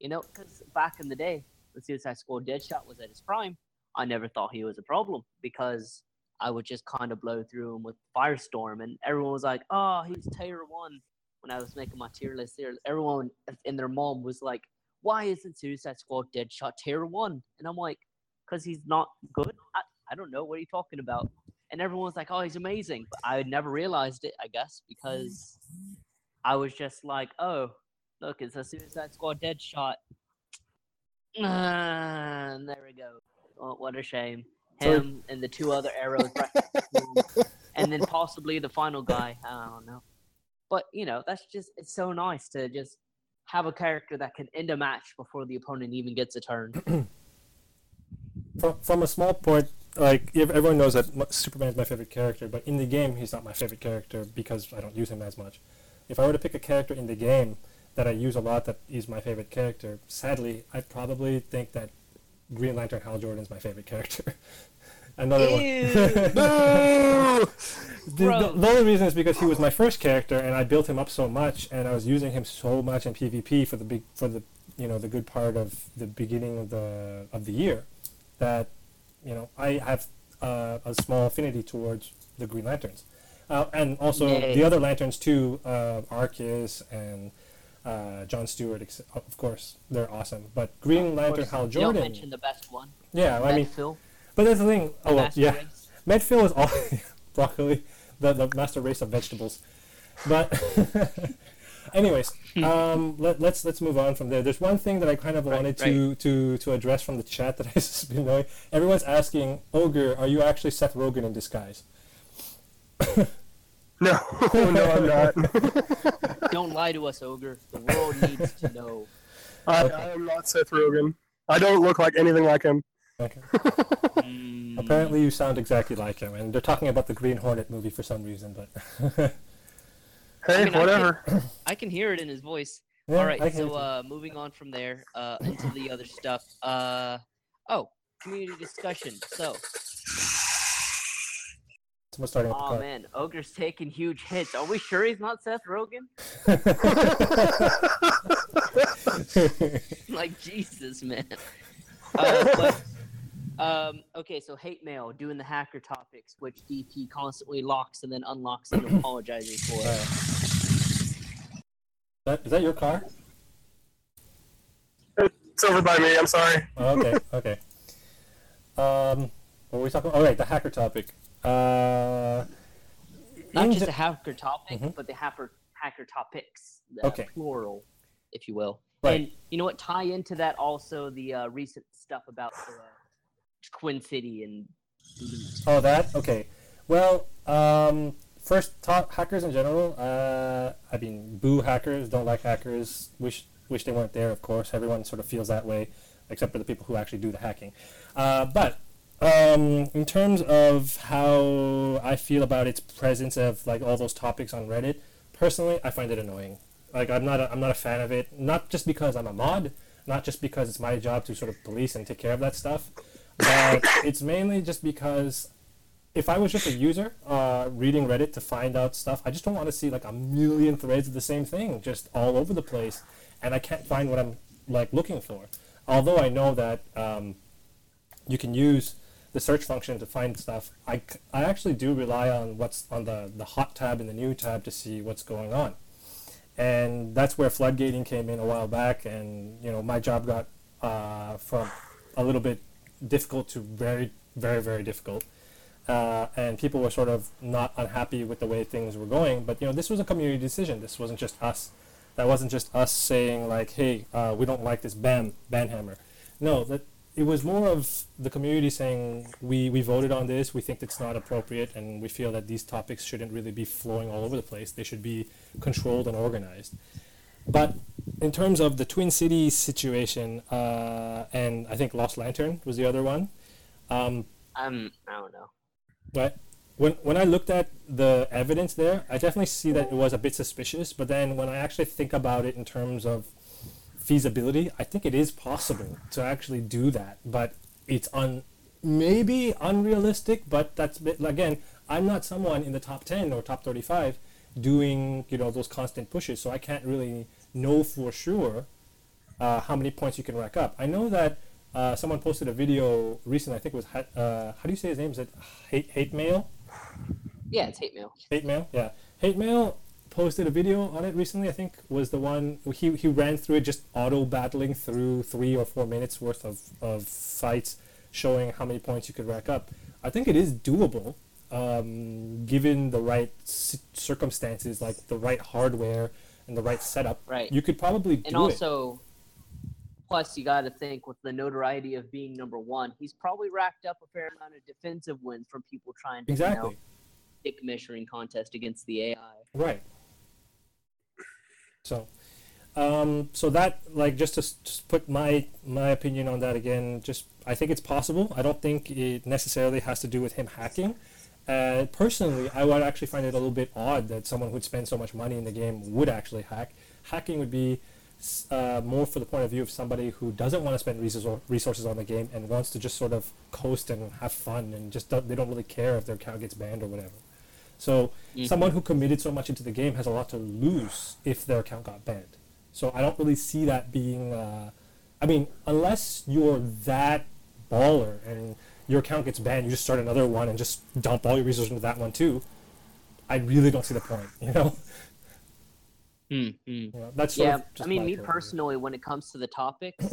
you know because back in the day when Suicide Squad Deadshot was at his prime I never thought he was a problem because I would just kind of blow through him with Firestorm, and everyone was like, "Oh, he's tier one." When I was making my tier list here, everyone and their mom was like, "Why isn't Suicide Squad Deadshot tier one?" And I'm like, "Cause he's not good." I, I don't know what are talking about. And everyone was like, "Oh, he's amazing," but I never realized it. I guess because I was just like, "Oh, Look, it's a Suicide Squad Deadshot. Ah, there we go. Oh, what a shame. So- Him and the two other arrows, right- and then possibly the final guy. I don't know. But you know, that's just it's so nice to just have a character that can end a match before the opponent even gets a turn. From, from a small point, like everyone knows that Superman is my favorite character, but in the game he's not my favorite character because I don't use him as much. If I were to pick a character in the game that I use a lot that is my favorite character, sadly, I probably think that Green Lantern Hal Jordan is my favorite character. Another one. Ew. Boo! The, the, the only reason is because he was my first character, and I built him up so much, and I was using him so much in PvP for the big for the you know the good part of the beginning of the of the year, that you know I have uh, a small affinity towards the Green Lanterns, uh, and also Yay. the other lanterns too, uh, Arceus and uh, John Stewart, ex- of course, they're awesome. But Green Of Lantern course, Hal you Don't Jordan, mention the best one. yeah, I mean, Phil. but that's the thing. Oh well, yeah. Race. Medfill is all broccoli, the, the master race of vegetables. But anyways, um, let, let's let's move on from there. There's one thing that I kind of Right, wanted to, to to address from the chat that I've been knowing. Everyone's asking, Ogre, are you actually Seth Rogen in disguise? No, no, I'm not. Don't lie to us, Ogre. The world needs to know. I, Okay. I am not Seth Rogen. I don't look like anything like him. Okay. Mm, Apparently, you sound exactly like him, and they're talking about the Green Hornet movie for some reason. But Hey, mean, I whatever. I can hear it in his voice. Yeah, All right, so uh, moving on from there uh, into the other stuff. Uh, oh, community discussion. So, someone's starting up oh man, Ogre's taking huge hits. Are we sure he's not Seth Rogen? like Jesus, man. Uh, but um, okay, so hate mail doing the hacker topics, which DP constantly locks and then unlocks and apologizing for. that, is that your car? It's over by me. I'm sorry. Oh, okay, okay. Um, what were we talking? Oh, right, the hacker topic. Uh, Not just ge- a hacker topic, Mhm. but the hacker hacker topics, the Okay. plural, if you will. Right. And you know what? Tie into that also the uh, recent stuff about the Twin City and oh, that okay. Well, um, first, top hackers in general. Uh, I mean, boo hackers. Don't like hackers. Wish wish they weren't there. Of course, everyone sort of feels that way, except for the people who actually do the hacking. Uh, but um, in terms of how I feel about its presence of like all those topics on Reddit, personally, I find it annoying. Like I'm not a, I'm not a fan of it. Not just because I'm a mod, not just because it's my job to sort of police and take care of that stuff, but it's mainly just because if I was just a user uh, reading Reddit to find out stuff, I just don't want to see like a million threads of the same thing just all over the place, and I can't find what I'm like looking for. Although I know that um, you can use the search function to find stuff, I, I actually do rely on what's on the, the hot tab and the new tab to see what's going on. And that's where floodgating came in a while back, and you know my job got uh, from a little bit difficult to very, very, very difficult uh, and people were sort of not unhappy with the way things were going. But you know, this was a community decision. This wasn't just us. That wasn't just us saying like, "Hey, uh, we don't like this ban banhammer." No, that it was more of the community saying, "We we voted on this. We think it's not appropriate, and we feel that these topics shouldn't really be flowing all over the place. They should be controlled and organized." But in terms of the Twin Cities situation, uh, and I think Lost Lantern was the other one. Um, Um, I don't know. but when when I looked at the evidence there, I definitely see that it was a bit suspicious. But then when I actually think about it in terms of feasibility, I think it is possible to actually do that. But it's un maybe unrealistic. But that's bit, again, I'm not someone in the top ten or top thirty-five doing you know those constant pushes, so I can't really know for sure uh, how many points you can rack up. I know that uh, someone posted a video recently. I think it was uh, how do you say his name? Is it hate hate mail? Yeah, it's hate mail. Hate mail. Yeah, hate mail posted a video on it recently. I think was the one he he ran through it just auto battling through three or four minutes worth of of fights, showing how many points you could rack up. I think it is doable. Um, given the right c- circumstances, like the right hardware, and the right setup, Right. you could probably do and it. also plus you got to think with the notoriety of being number one he's probably racked up a fair amount of defensive wins from people trying to Exactly. you know, dick measuring contest against the ai Right. So, um, so that like just to just put my my opinion on that again. Just I think it's possible. I don't think it necessarily has to do with him hacking. Uh, personally, I would actually find it a little bit odd that someone who'd spend so much money in the game would actually hack. Hacking would be uh, more for the point of view of somebody who doesn't want to spend resources on the game and wants to just sort of coast and have fun and just don't, they don't really care if their account gets banned or whatever. So Mhm. someone who committed so much into the game has a lot to lose if their account got banned. So I don't really see that being. Uh, I mean, unless you're that baller and your account gets banned, you just start another one and just dump all your resources into that one too. I really don't see the point. You know, Mm-hmm. You know, that's yeah of i mean me point of personally when it comes to the topics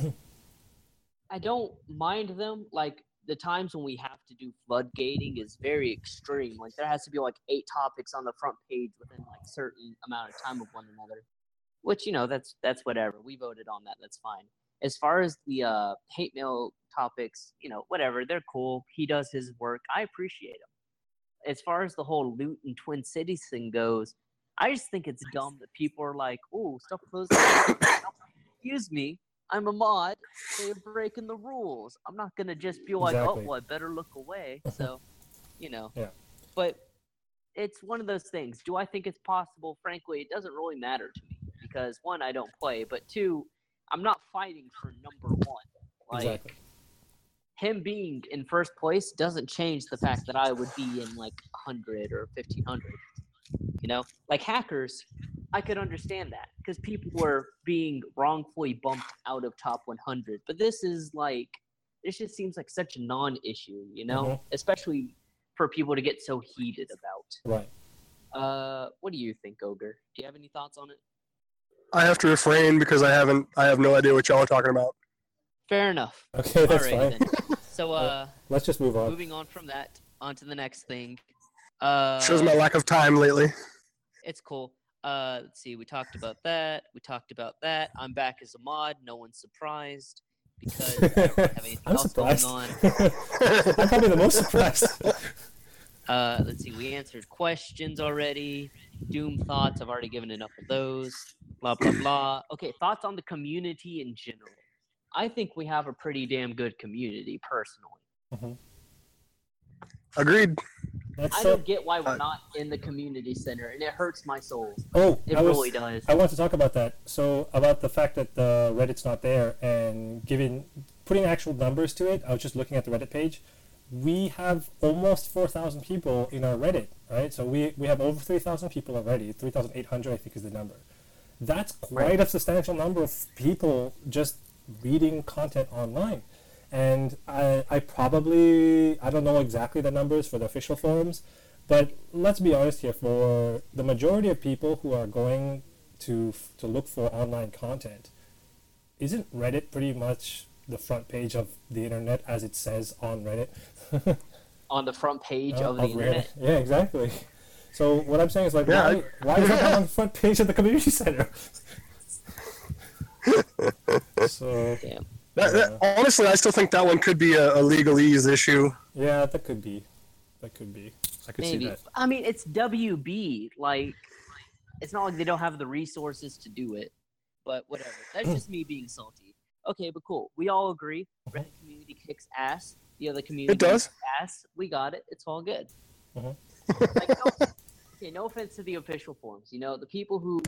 i don't mind them like the times when we have to do floodgating is very extreme. Like there has to be like eight topics on the front page within like certain amount of time of one another which you know that's that's whatever. We voted on that. That's fine. As far as the uh hate mail topics you know whatever they're cool. He does his work. I appreciate him as far as the whole loot in twin cities thing goes I just think it's dumb that people are like, "Oh, stop closing." Excuse me, I'm a mod. They're breaking the rules. I'm not gonna just be like, oh, Exactly. "Oh, well, I better look away." So, you know. Yeah. But it's one of those things. Do I think it's possible? Frankly, it doesn't really matter to me because one, I don't play, but two, I'm not fighting for number one. Like exactly. him being in first place doesn't change the fact that I would be in like 100 or 1500. You know, like hackers, I could understand that because people were being wrongfully bumped out of top 100. But this is like, this just seems like such a non issue, you know, Mhm. especially for people to get so heated about. Right. Uh, what do you think, Ogre? Do you have any thoughts on it? I have to refrain because I haven't. I have no idea what y'all are talking about. Fair enough. Okay, that's Alrighty fine. then. So, uh, Let's just move on. moving on from that, on to the next thing. Uh, Shows my lack of time lately. it's cool. Uh, let's see. We talked about that. We talked about that. I'm back as a mod. No one's surprised because I don't really have anything I'm else surprised. going on. I'm probably the most surprised. Uh, let's see. We answered questions already. Doom thoughts. I've already given enough of those. Blah blah blah. Okay, thoughts on the community in general. I think we have a pretty damn good community, personally. Agreed. That's I so- don't get why we're uh, not in the community center, and it hurts my soul. oh, It I was, really does. I want to talk about that. So about the fact that the Reddit's not there and giving putting actual numbers to it. I was just looking at the Reddit page. We have almost four thousand people in our Reddit, right? So we we have over three thousand people already. Three thousand eight hundred, I think, is the number. That's quite a substantial number of people just reading content online. And I, I probably I don't know exactly the numbers for the official forums, but let's be honest here. For the majority of people who are going to to look for online content, isn't Reddit pretty much the front page of the internet as it says on Reddit? On the front page Uh, of the internet. Yeah, exactly. So what I'm saying is like, Yeah, why, why is that not on the front page of the community center? so That, that- honestly, I still think that one could be a, a legalese issue. yeah, that could be, that could be. I could see Maybe. that. I mean, it's WB. Like, it's not like they don't have the resources to do it. But whatever. That's just me being salty. Okay, but cool. We all agree. Reddit community kicks ass. The other community It does. kicks ass. We got it. It's all good. Mhm. like, no, okay, no offense to the official forums. You know, the people who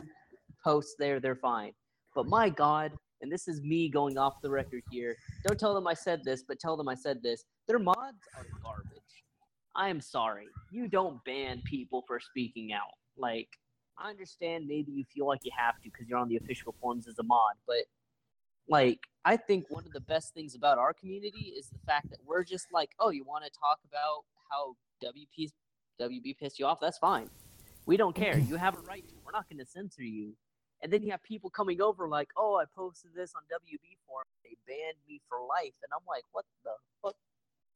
post there, they're fine. But my God, and this is me going off the record here. Don't tell them I said this, but tell them I said this. Their mods are garbage. I am sorry. You don't ban people for speaking out. Like, I understand maybe you feel like you have to because you're on the official forums as a mod, but like, I think one of the best things about our community is the fact that we're just like, oh, you want to talk about how WP's WB pissed you off? That's fine. We don't care. You have a right to. We're not going to censor you. And then you have people coming over like, oh, I posted this on WB forum. They banned me for life. And I'm like, what the fuck?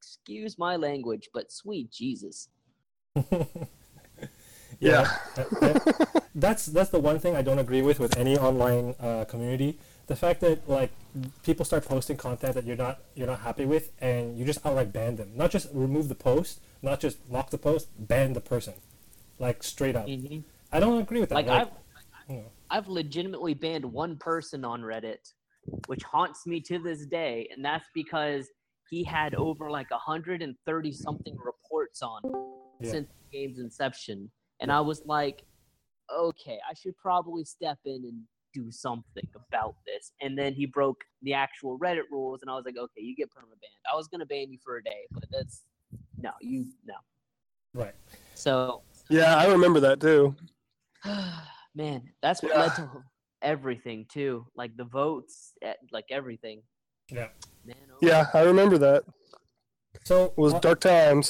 Excuse my language, but sweet Jesus. Yeah. that- that- that's that's the one thing I don't agree with with any online uh, community. The fact that like people start posting content that you're not you're not happy with, and you just outright ban them. Not just remove the post, not just lock the post, ban the person, like straight up. Mhm. I don't agree with that. Like I've you know. I've legitimately banned one person on Reddit, which haunts me to this day, and that's because he had over like 130 something reports on Yeah. since the game's inception. And I was like, okay, I should probably step in and do something about this. And then he broke the actual Reddit rules, and I was like, okay, you get permabanned. I was gonna ban you for a day, but that's no, you no. right. So Yeah, I remember that too. man, that's what Yeah. led to everything too. Like the votes, eh, like everything. Yeah. Man, oh, Yeah, I remember that. So It was uh, dark times.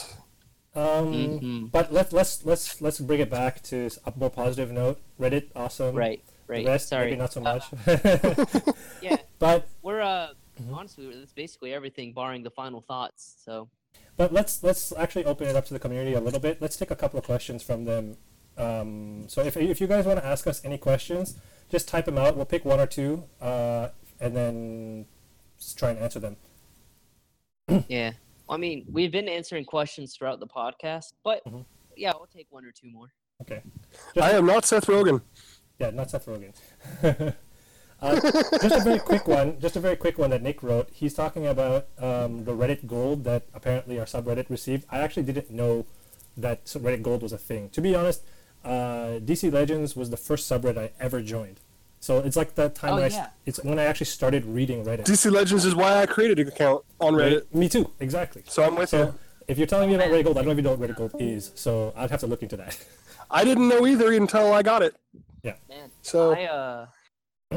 um, Mhm. but let's let's let's let's bring it back to a more positive note. Reddit, awesome. right, The right. rest, Sorry, maybe not so Uh, much. yeah, but we're uh, Mhm. honestly, it's basically everything, barring the final thoughts. So But let's let's actually open it up to the community a little bit. Let's take a couple of questions from them. Um, so if, if you guys want to ask us any questions, just type them out. We'll pick one or two, uh, and then s- try and answer them. yeah, I mean, we've been answering questions throughout the podcast, but Mhm. yeah, I'll take one or two more. Okay. I am not Seth Rogen. Yeah, not Seth Rogen. uh, just a very quick one. Just a very quick one that Nick wrote. He's talking about um, the Reddit Gold that apparently our subreddit received. I actually didn't know that Reddit Gold was a thing. To be honest, uh, DC Legends was the first subreddit I ever joined. So it's like that time Oh, when I s- yeah. it's when I actually started reading Reddit. DC Legends is why I created an account on Reddit. Right? Me too. Exactly. So I'm with So you. if you're telling me about Reddit Gold, I don't even know what Reddit Gold is. So I'd have to look into that. I didn't know either until I got it. Yeah. Man, So I uh,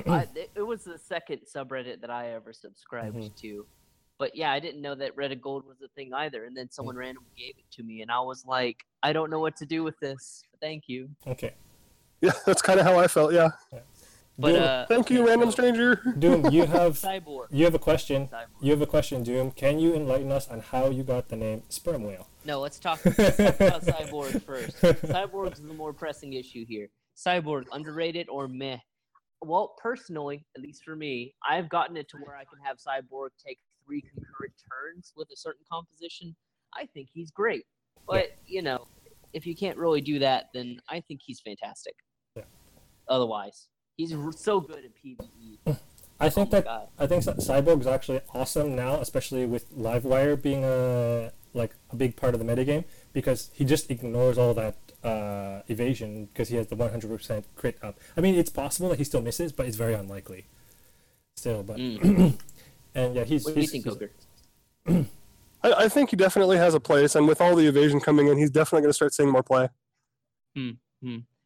I, it, it was the second subreddit that I ever subscribed Mhm. to. But yeah, I didn't know that Reddit Gold was a thing either. And then someone randomly gave it to me, and I was like, I don't know what to do with this. Thank you. Okay. yeah, that's kind of how I felt. Yeah. But Doom, uh, Thank you, random so- stranger. Doom, you have Cyborg. you have a question. Cyborg. You have a question, Doom. Can you enlighten us on how you got the name Sperm Whale? No, let's talk, let's talk about Cyborg first. Cyborg's is the more pressing issue here. Cyborg, underrated or meh? Well, personally, at least for me, I've gotten it to where I can have Cyborg take three concurrent turns with a certain composition. I think he's great. But, you know, if you can't really do that, then I think he's fantastic. Yeah. Otherwise, he's so good at PvE. I think Oh that God. I think that Cyborg is actually awesome now, especially with Livewire being a like a big part of the metagame because he just ignores all that uh, evasion because he has the 100% crit up. I mean, it's possible that he still misses, but it's very unlikely. Still, but Mm. and yeah, he's. What do you think, he's- Ogre? I, I think he definitely has a place, and with all the evasion coming in, he's definitely going to start seeing more play. Hmm.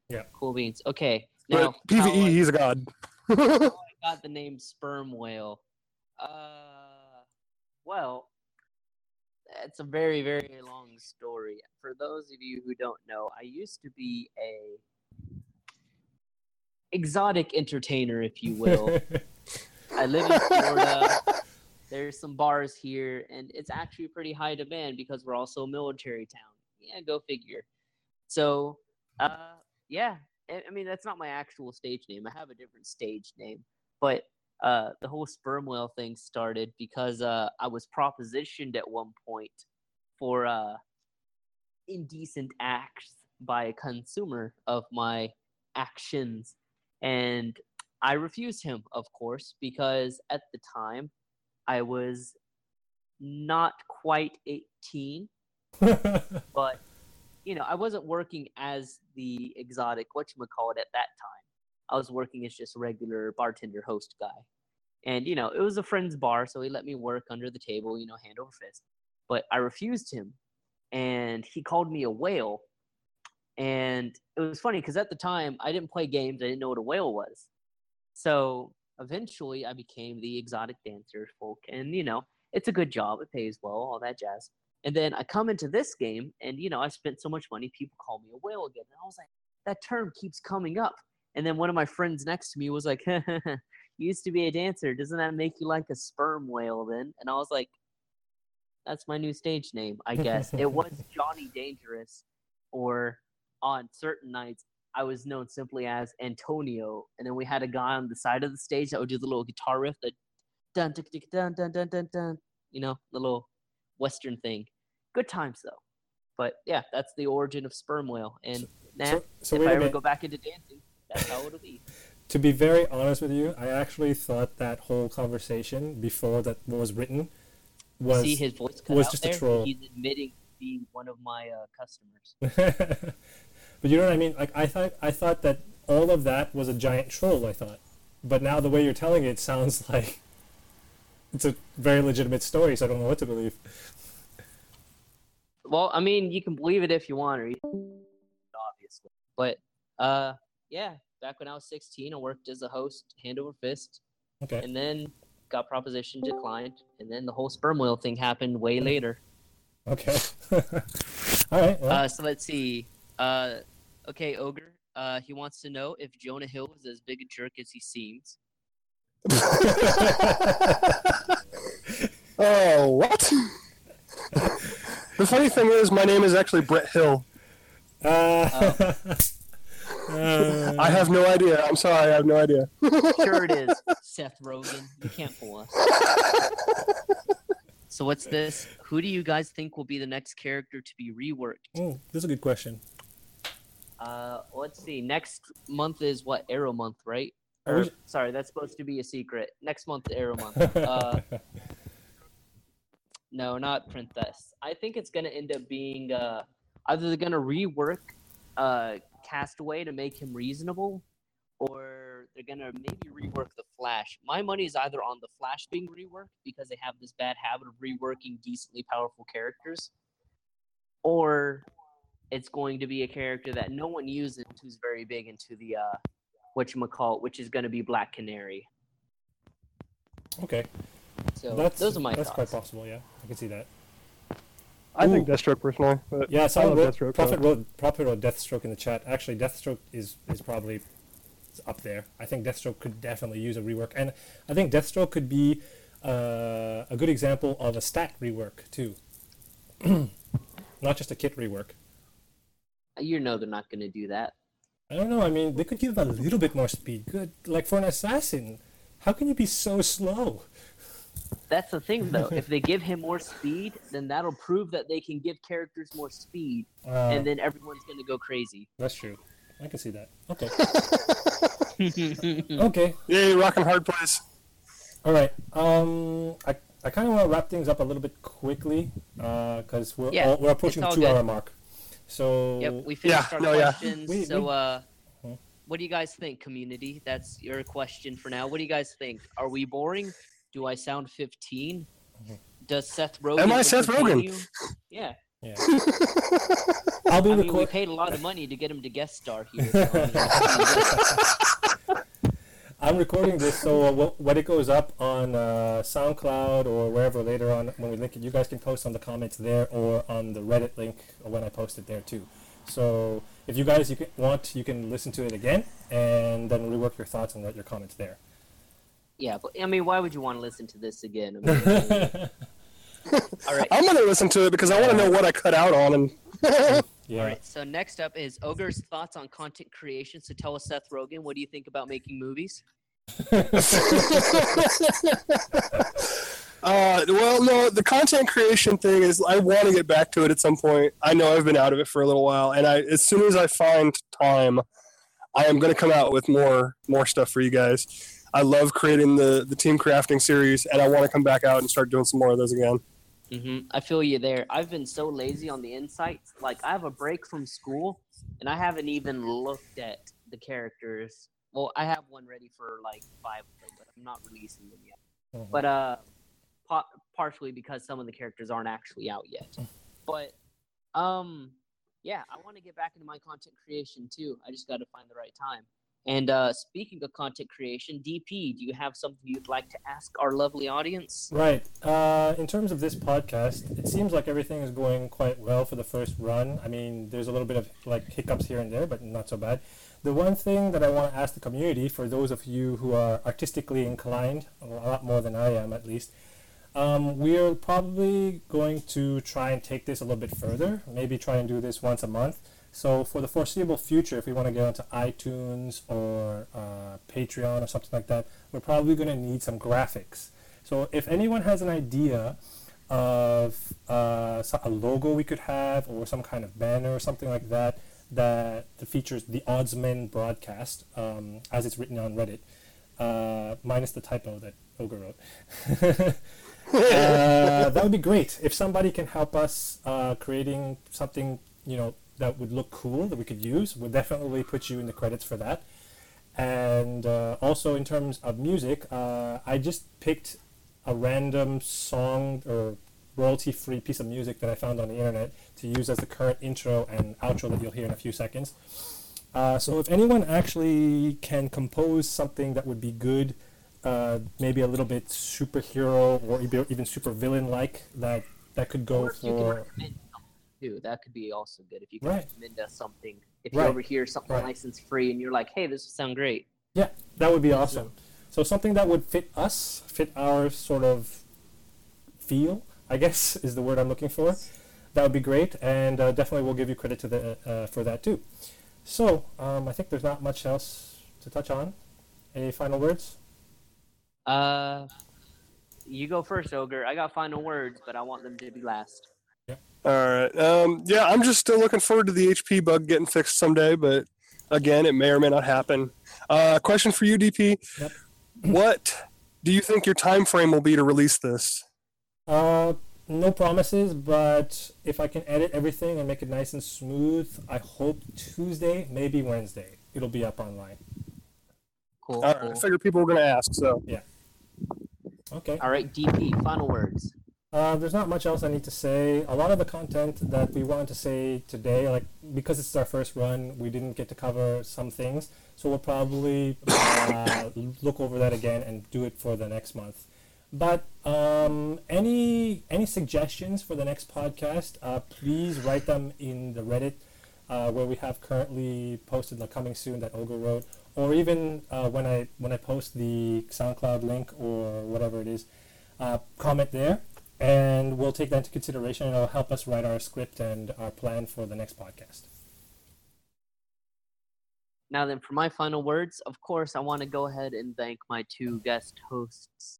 Yeah. Cool beans. Okay. Now, But PVE, I- he's a god. I got the name sperm whale. Uh, well, it's a very, very long story. For those of you who don't know, I used to be a exotic entertainer, if you will. I live in Florida. There's some bars here, and it's actually pretty high demand because we're also a military town. Yeah, go figure. So, uh, yeah, I mean that's not my actual stage name. I have a different stage name, but uh, the whole sperm whale thing started because uh, I was propositioned at one point for uh, indecent acts by a consumer of my actions, and I refused him, of course, because at the time I was not quite 18, but you know, I wasn't working as the exotic whatchamacallit at that time. I was working as just a regular bartender host guy. And, you know, it was a friend's bar, so he let me work under the table, you know, hand over fist. But I refused him. And he called me a whale. And it was funny because at the time I didn't play games, I didn't know what a whale was. So eventually I became the exotic dancer folk. And, you know, it's a good job, it pays well, all that jazz. And then I come into this game, and you know, I spent so much money, people call me a whale again. And I was like, that term keeps coming up. And then one of my friends next to me was like, you used to be a dancer. Doesn't that make you like a sperm whale then? And I was like, that's my new stage name, I guess. it was Johnny Dangerous, or on certain nights I was known simply as Antonio, and then we had a guy on the side of the stage that would do the little guitar riff, that dun dun dun dun dun dun dun, you know, the little western thing. Good times though. But yeah, that's the origin of sperm whale. And nah, so, so if I ever go back into dancing, that's how it'll be. To be very honest with you, I actually thought that whole conversation before that was written was See his voice was out just a troll. He's admitting to being one of my uh, customers. but you know what I mean? Like I thought I thought that all of that was a giant troll, I thought. But now the way you're telling it sounds like it's a very legitimate story, so I don't know what to believe. Well, I mean, you can believe it if you want, or you obviously. But uh, yeah, back when I was 16, I worked as a host, hand over fist, Okay. and then got proposition declined, and then the whole sperm whale thing happened way later. Okay. all right. Well, Uh, so let's see. Uh, okay, ogre. Uh, he wants to know if Jonah Hill is as big a jerk as he seems. Oh, what? the funny thing is, my name is actually Brett Hill. uh, uh, I have no idea. I'm sorry, I have no idea. Sure it is, Seth Rogen. You can't fool us. So what's this? Who do you guys think will be the next character to be reworked? oh, this is a good question. Uh, let's see. Next month is what Arrow month, right? Or, we- sorry, that's supposed to be a secret. Next month, Arrow month. Uh, no, not Princess. I think it's gonna end up being uh, either they're gonna rework uh, Castaway to make him reasonable, or they're gonna maybe rework the Flash. My money is either on the Flash being reworked because they have this bad habit of reworking decently powerful characters, or it's going to be a character that no one uses who's very big into the uh, what you call which is going to be Black Canary. okay. So that's those are my that's thoughts. quite possible. Yeah, I can see that. I think Deathstroke personally. But Yeah, I someone love wrote, Deathstroke. Prophet wrote, Prophet wrote Deathstroke in the chat. Actually, Deathstroke is, is probably up there. I think Deathstroke could definitely use a rework. And I think Deathstroke could be uh, a good example of a stat rework, too. Not just a kit rework. You know they're not going to do that. I don't know. I mean, they could give him a little bit more speed. Good. Like for an assassin, how can you be so slow? That's the thing, though. if they give him more speed, then that'll prove that they can give characters more speed, Uh, and then everyone's going to go crazy. that's true. I can see that. Okay. okay. Yay, rocking hard place. All right. Um, I, I kind of want to wrap things up a little bit quickly uh, because we're Yeah, all, we're approaching the all two hour mark. So Yep, we finished Yeah, our no, yeah. questions. We- so, we- uh, what do you guys think, community? That's your question for now. What do you guys think? Are we boring? Do I sound 15? Does Seth Rogen? Am I Seth Rogen? you? Yeah. yeah, I'll be I mean, we paid a lot of money to get him to guest star here. so, I mean, I'm recording this, so uh, when it goes up on uh, SoundCloud or wherever later on when we link it, you guys can post on the comments there or on the Reddit link when I post it there too. So if you guys you can, want, you can listen to it again and then rework your thoughts and write your comments there. yeah, but I mean, why would you want to listen to this again? I mean, all right. I'm gonna listen to it because I want to know what I cut out on. And Yeah. All right. So next up is Ogre's thoughts on content creation. So tell us, Seth Rogen, what do you think about making movies? uh, well, no, the content creation thing is I want to get back to it at some point. I know I've been out of it for a little while, and I as soon as I find time, I am going to come out with more more stuff for you guys. I love creating the the team crafting series, and I want to come back out and start doing some more of those again. Hmm I feel you there. I've been so lazy on the insights. Like I have a break from school, and I haven't even looked at the characters. Well, I have one ready for like five of them, but I'm not releasing them yet. Mhm. But uh, pa- partially because some of the characters aren't actually out yet. But um, yeah, I want to get back into my content creation too. I just got to find the right time. And uh, speaking of content creation, DP, do you have something you'd like to ask our lovely audience? Right. Uh, in terms of this podcast, it seems like everything is going quite well for the first run. I mean, there's a little bit of like hiccups here and there, but not so bad. The one thing that I want to ask the community, for those of you who are artistically inclined, a lot more than I am at least, um, we are probably going to try and take this a little bit further. Maybe try and do this once a month. So for the foreseeable future, if we want to get onto iTunes or uh, Patreon or something like that, we're probably going to need some graphics. So if anyone has an idea of uh, a logo we could have or some kind of banner or something like that that features the Oddsman broadcast um, as it's written on Reddit, uh, minus the typo that Ogre wrote. uh, that would be great if somebody can help us uh, creating something you know that would look cool that we could use. We'll definitely put you in the credits for that. And uh, also in terms of music, uh, I just picked a random song or royalty-free piece of music that I found on the internet to use as the current intro and outro that you'll hear in a few seconds. Uh, so if anyone actually can compose something that would be good, uh, maybe a little bit superhero or even super villain like, that that could go Or you can for too, that could be also good. If you can Right. recommend us something, if Right. you overhear something Right. license free and you're like, hey, this would sound great. Yeah, that would be awesome. So something that would fit us, fit our sort of feel, I guess is the word I'm looking for. That would be great, and uh, definitely we'll give you credit to the uh, for that too. So um, I think there's not much else to touch on. Any final words? Uh, you go first, Ogre. I got final words, but I want them to be last. All right. Um, yeah, I'm just still looking forward to the HP bug getting fixed someday, but again, it may or may not happen. Uh, question for you, DP. Yep. What do you think your time frame will be to release this? Uh, no promises, but if I can edit everything and make it nice and smooth, I hope Tuesday, maybe Wednesday, it'll be up online. Cool. All right, cool. I figured people were going to ask, so Yeah. Okay. All right, DP. Final words. Uh, there's not much else I need to say. A lot of the content that we wanted to say today, like because it's our first run, we didn't get to cover some things, so we'll probably uh, look over that again and do it for the next month. But um, any any suggestions for the next podcast? Uh, please write them in the Reddit uh, where we have currently posted the coming soon that Ogre wrote, or even uh, when I when I post the SoundCloud link or whatever it is, uh, comment there, and we'll take that into consideration, it'll help us write our script and our plan for the next podcast. Now then, for my final words, of course, I want to go ahead and thank my two guest hosts,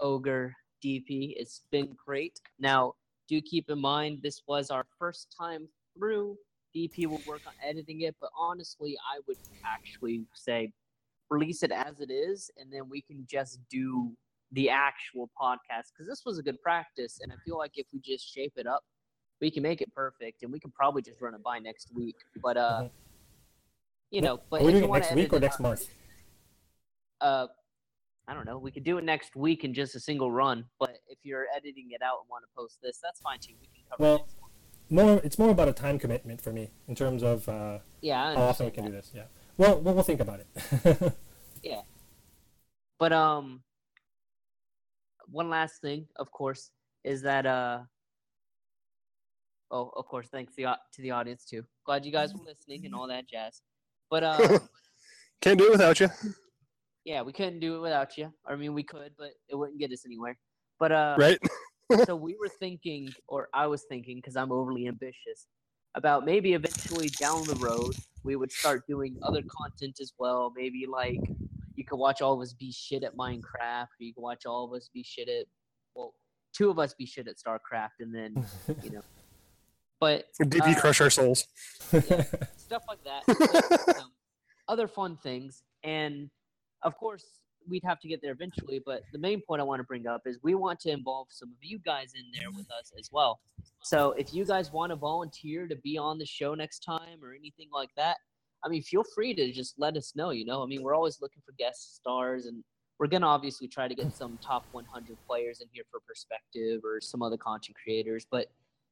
Ogre, DP. It's been great. Now, do keep in mind this was our first time through. DP will work on editing it, but honestly, I would actually say release it as it is, and then we can just do the actual podcast because this was a good practice, and I feel like if we just shape it up, we can make it perfect, and we can probably just run it by next week. But uh, Mhm. you know, but we you it next week or next out- month? uh, I don't know. We could do it next week in just a single run. But if you're editing it out and want to post this, that's fine too. We can cover Well, it. More, it's more about a time commitment for me in terms of uh, Yeah, how often we can do this. Yeah. Well, we'll, we'll think about it. Yeah. But um, one last thing, of course, is that uh. Oh, of course. Thanks the, to the audience too. Glad you guys were listening and all that jazz. But uh, can't do it without you. yeah, we couldn't do it without you. I mean, we could, but it wouldn't get us anywhere. But uh, Right? so we were thinking, or I was thinking, because I'm overly ambitious, about maybe eventually down the road we would start doing other content as well. Maybe like you could watch all of us be shit at Minecraft, or you could watch all of us be shit at well, two of us be shit at StarCraft, and then you know. But DP uh, crush our souls. stuff like that. like, um, other fun things. And of course, we'd have to get there eventually. But the main point I want to bring up is we want to involve some of you guys in there with us as well. So if you guys want to volunteer to be on the show next time or anything like that, I mean, feel free to just let us know. You know, I mean, we're always looking for guest stars, and we're gonna obviously try to get some top 100 players in here for perspective or some other content creators. But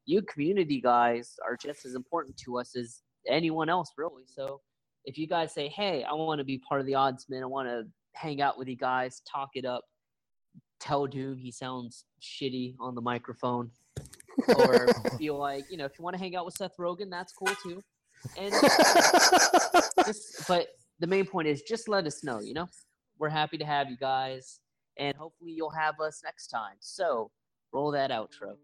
you community guys are just as important to us as anyone else, really. So if you guys say, "Hey, I want to be part of the Oddsman. I want to hang out with you guys, talk it up," tell Doom he sounds shitty on the microphone, or feel like you know, if you want to hang out with Seth Rogen, that's cool too. And just, but the main point is just let us know. You know, we're happy to have you guys, and hopefully you'll have us next time. So roll that outro.